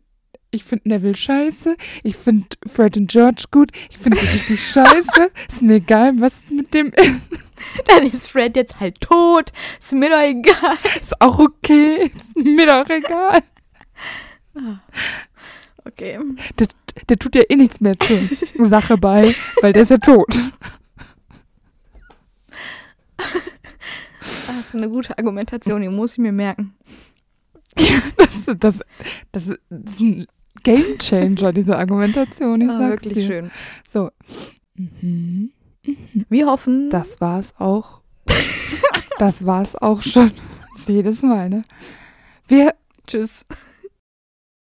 ich finde Neville scheiße, ich finde Fred und George gut, ich finde sie richtig (laughs) scheiße, ist mir egal, was mit dem ist. Dann ist Fred jetzt halt tot. Ist mir doch egal. Ist auch okay, ist mir doch egal. Okay. Der, der tut ja eh nichts mehr zur (laughs) Sache bei, weil der ist ja tot. (laughs) Das ist eine gute Argumentation, die muss ich mir merken. Das, das, das ist ein Game Changer, diese Argumentation. Ich Ah, sag's wirklich dir. schön. So. Mhm. Wir hoffen, Das war's auch. Das war's auch schon. (laughs) Jedes Mal, ne? Wir Tschüss.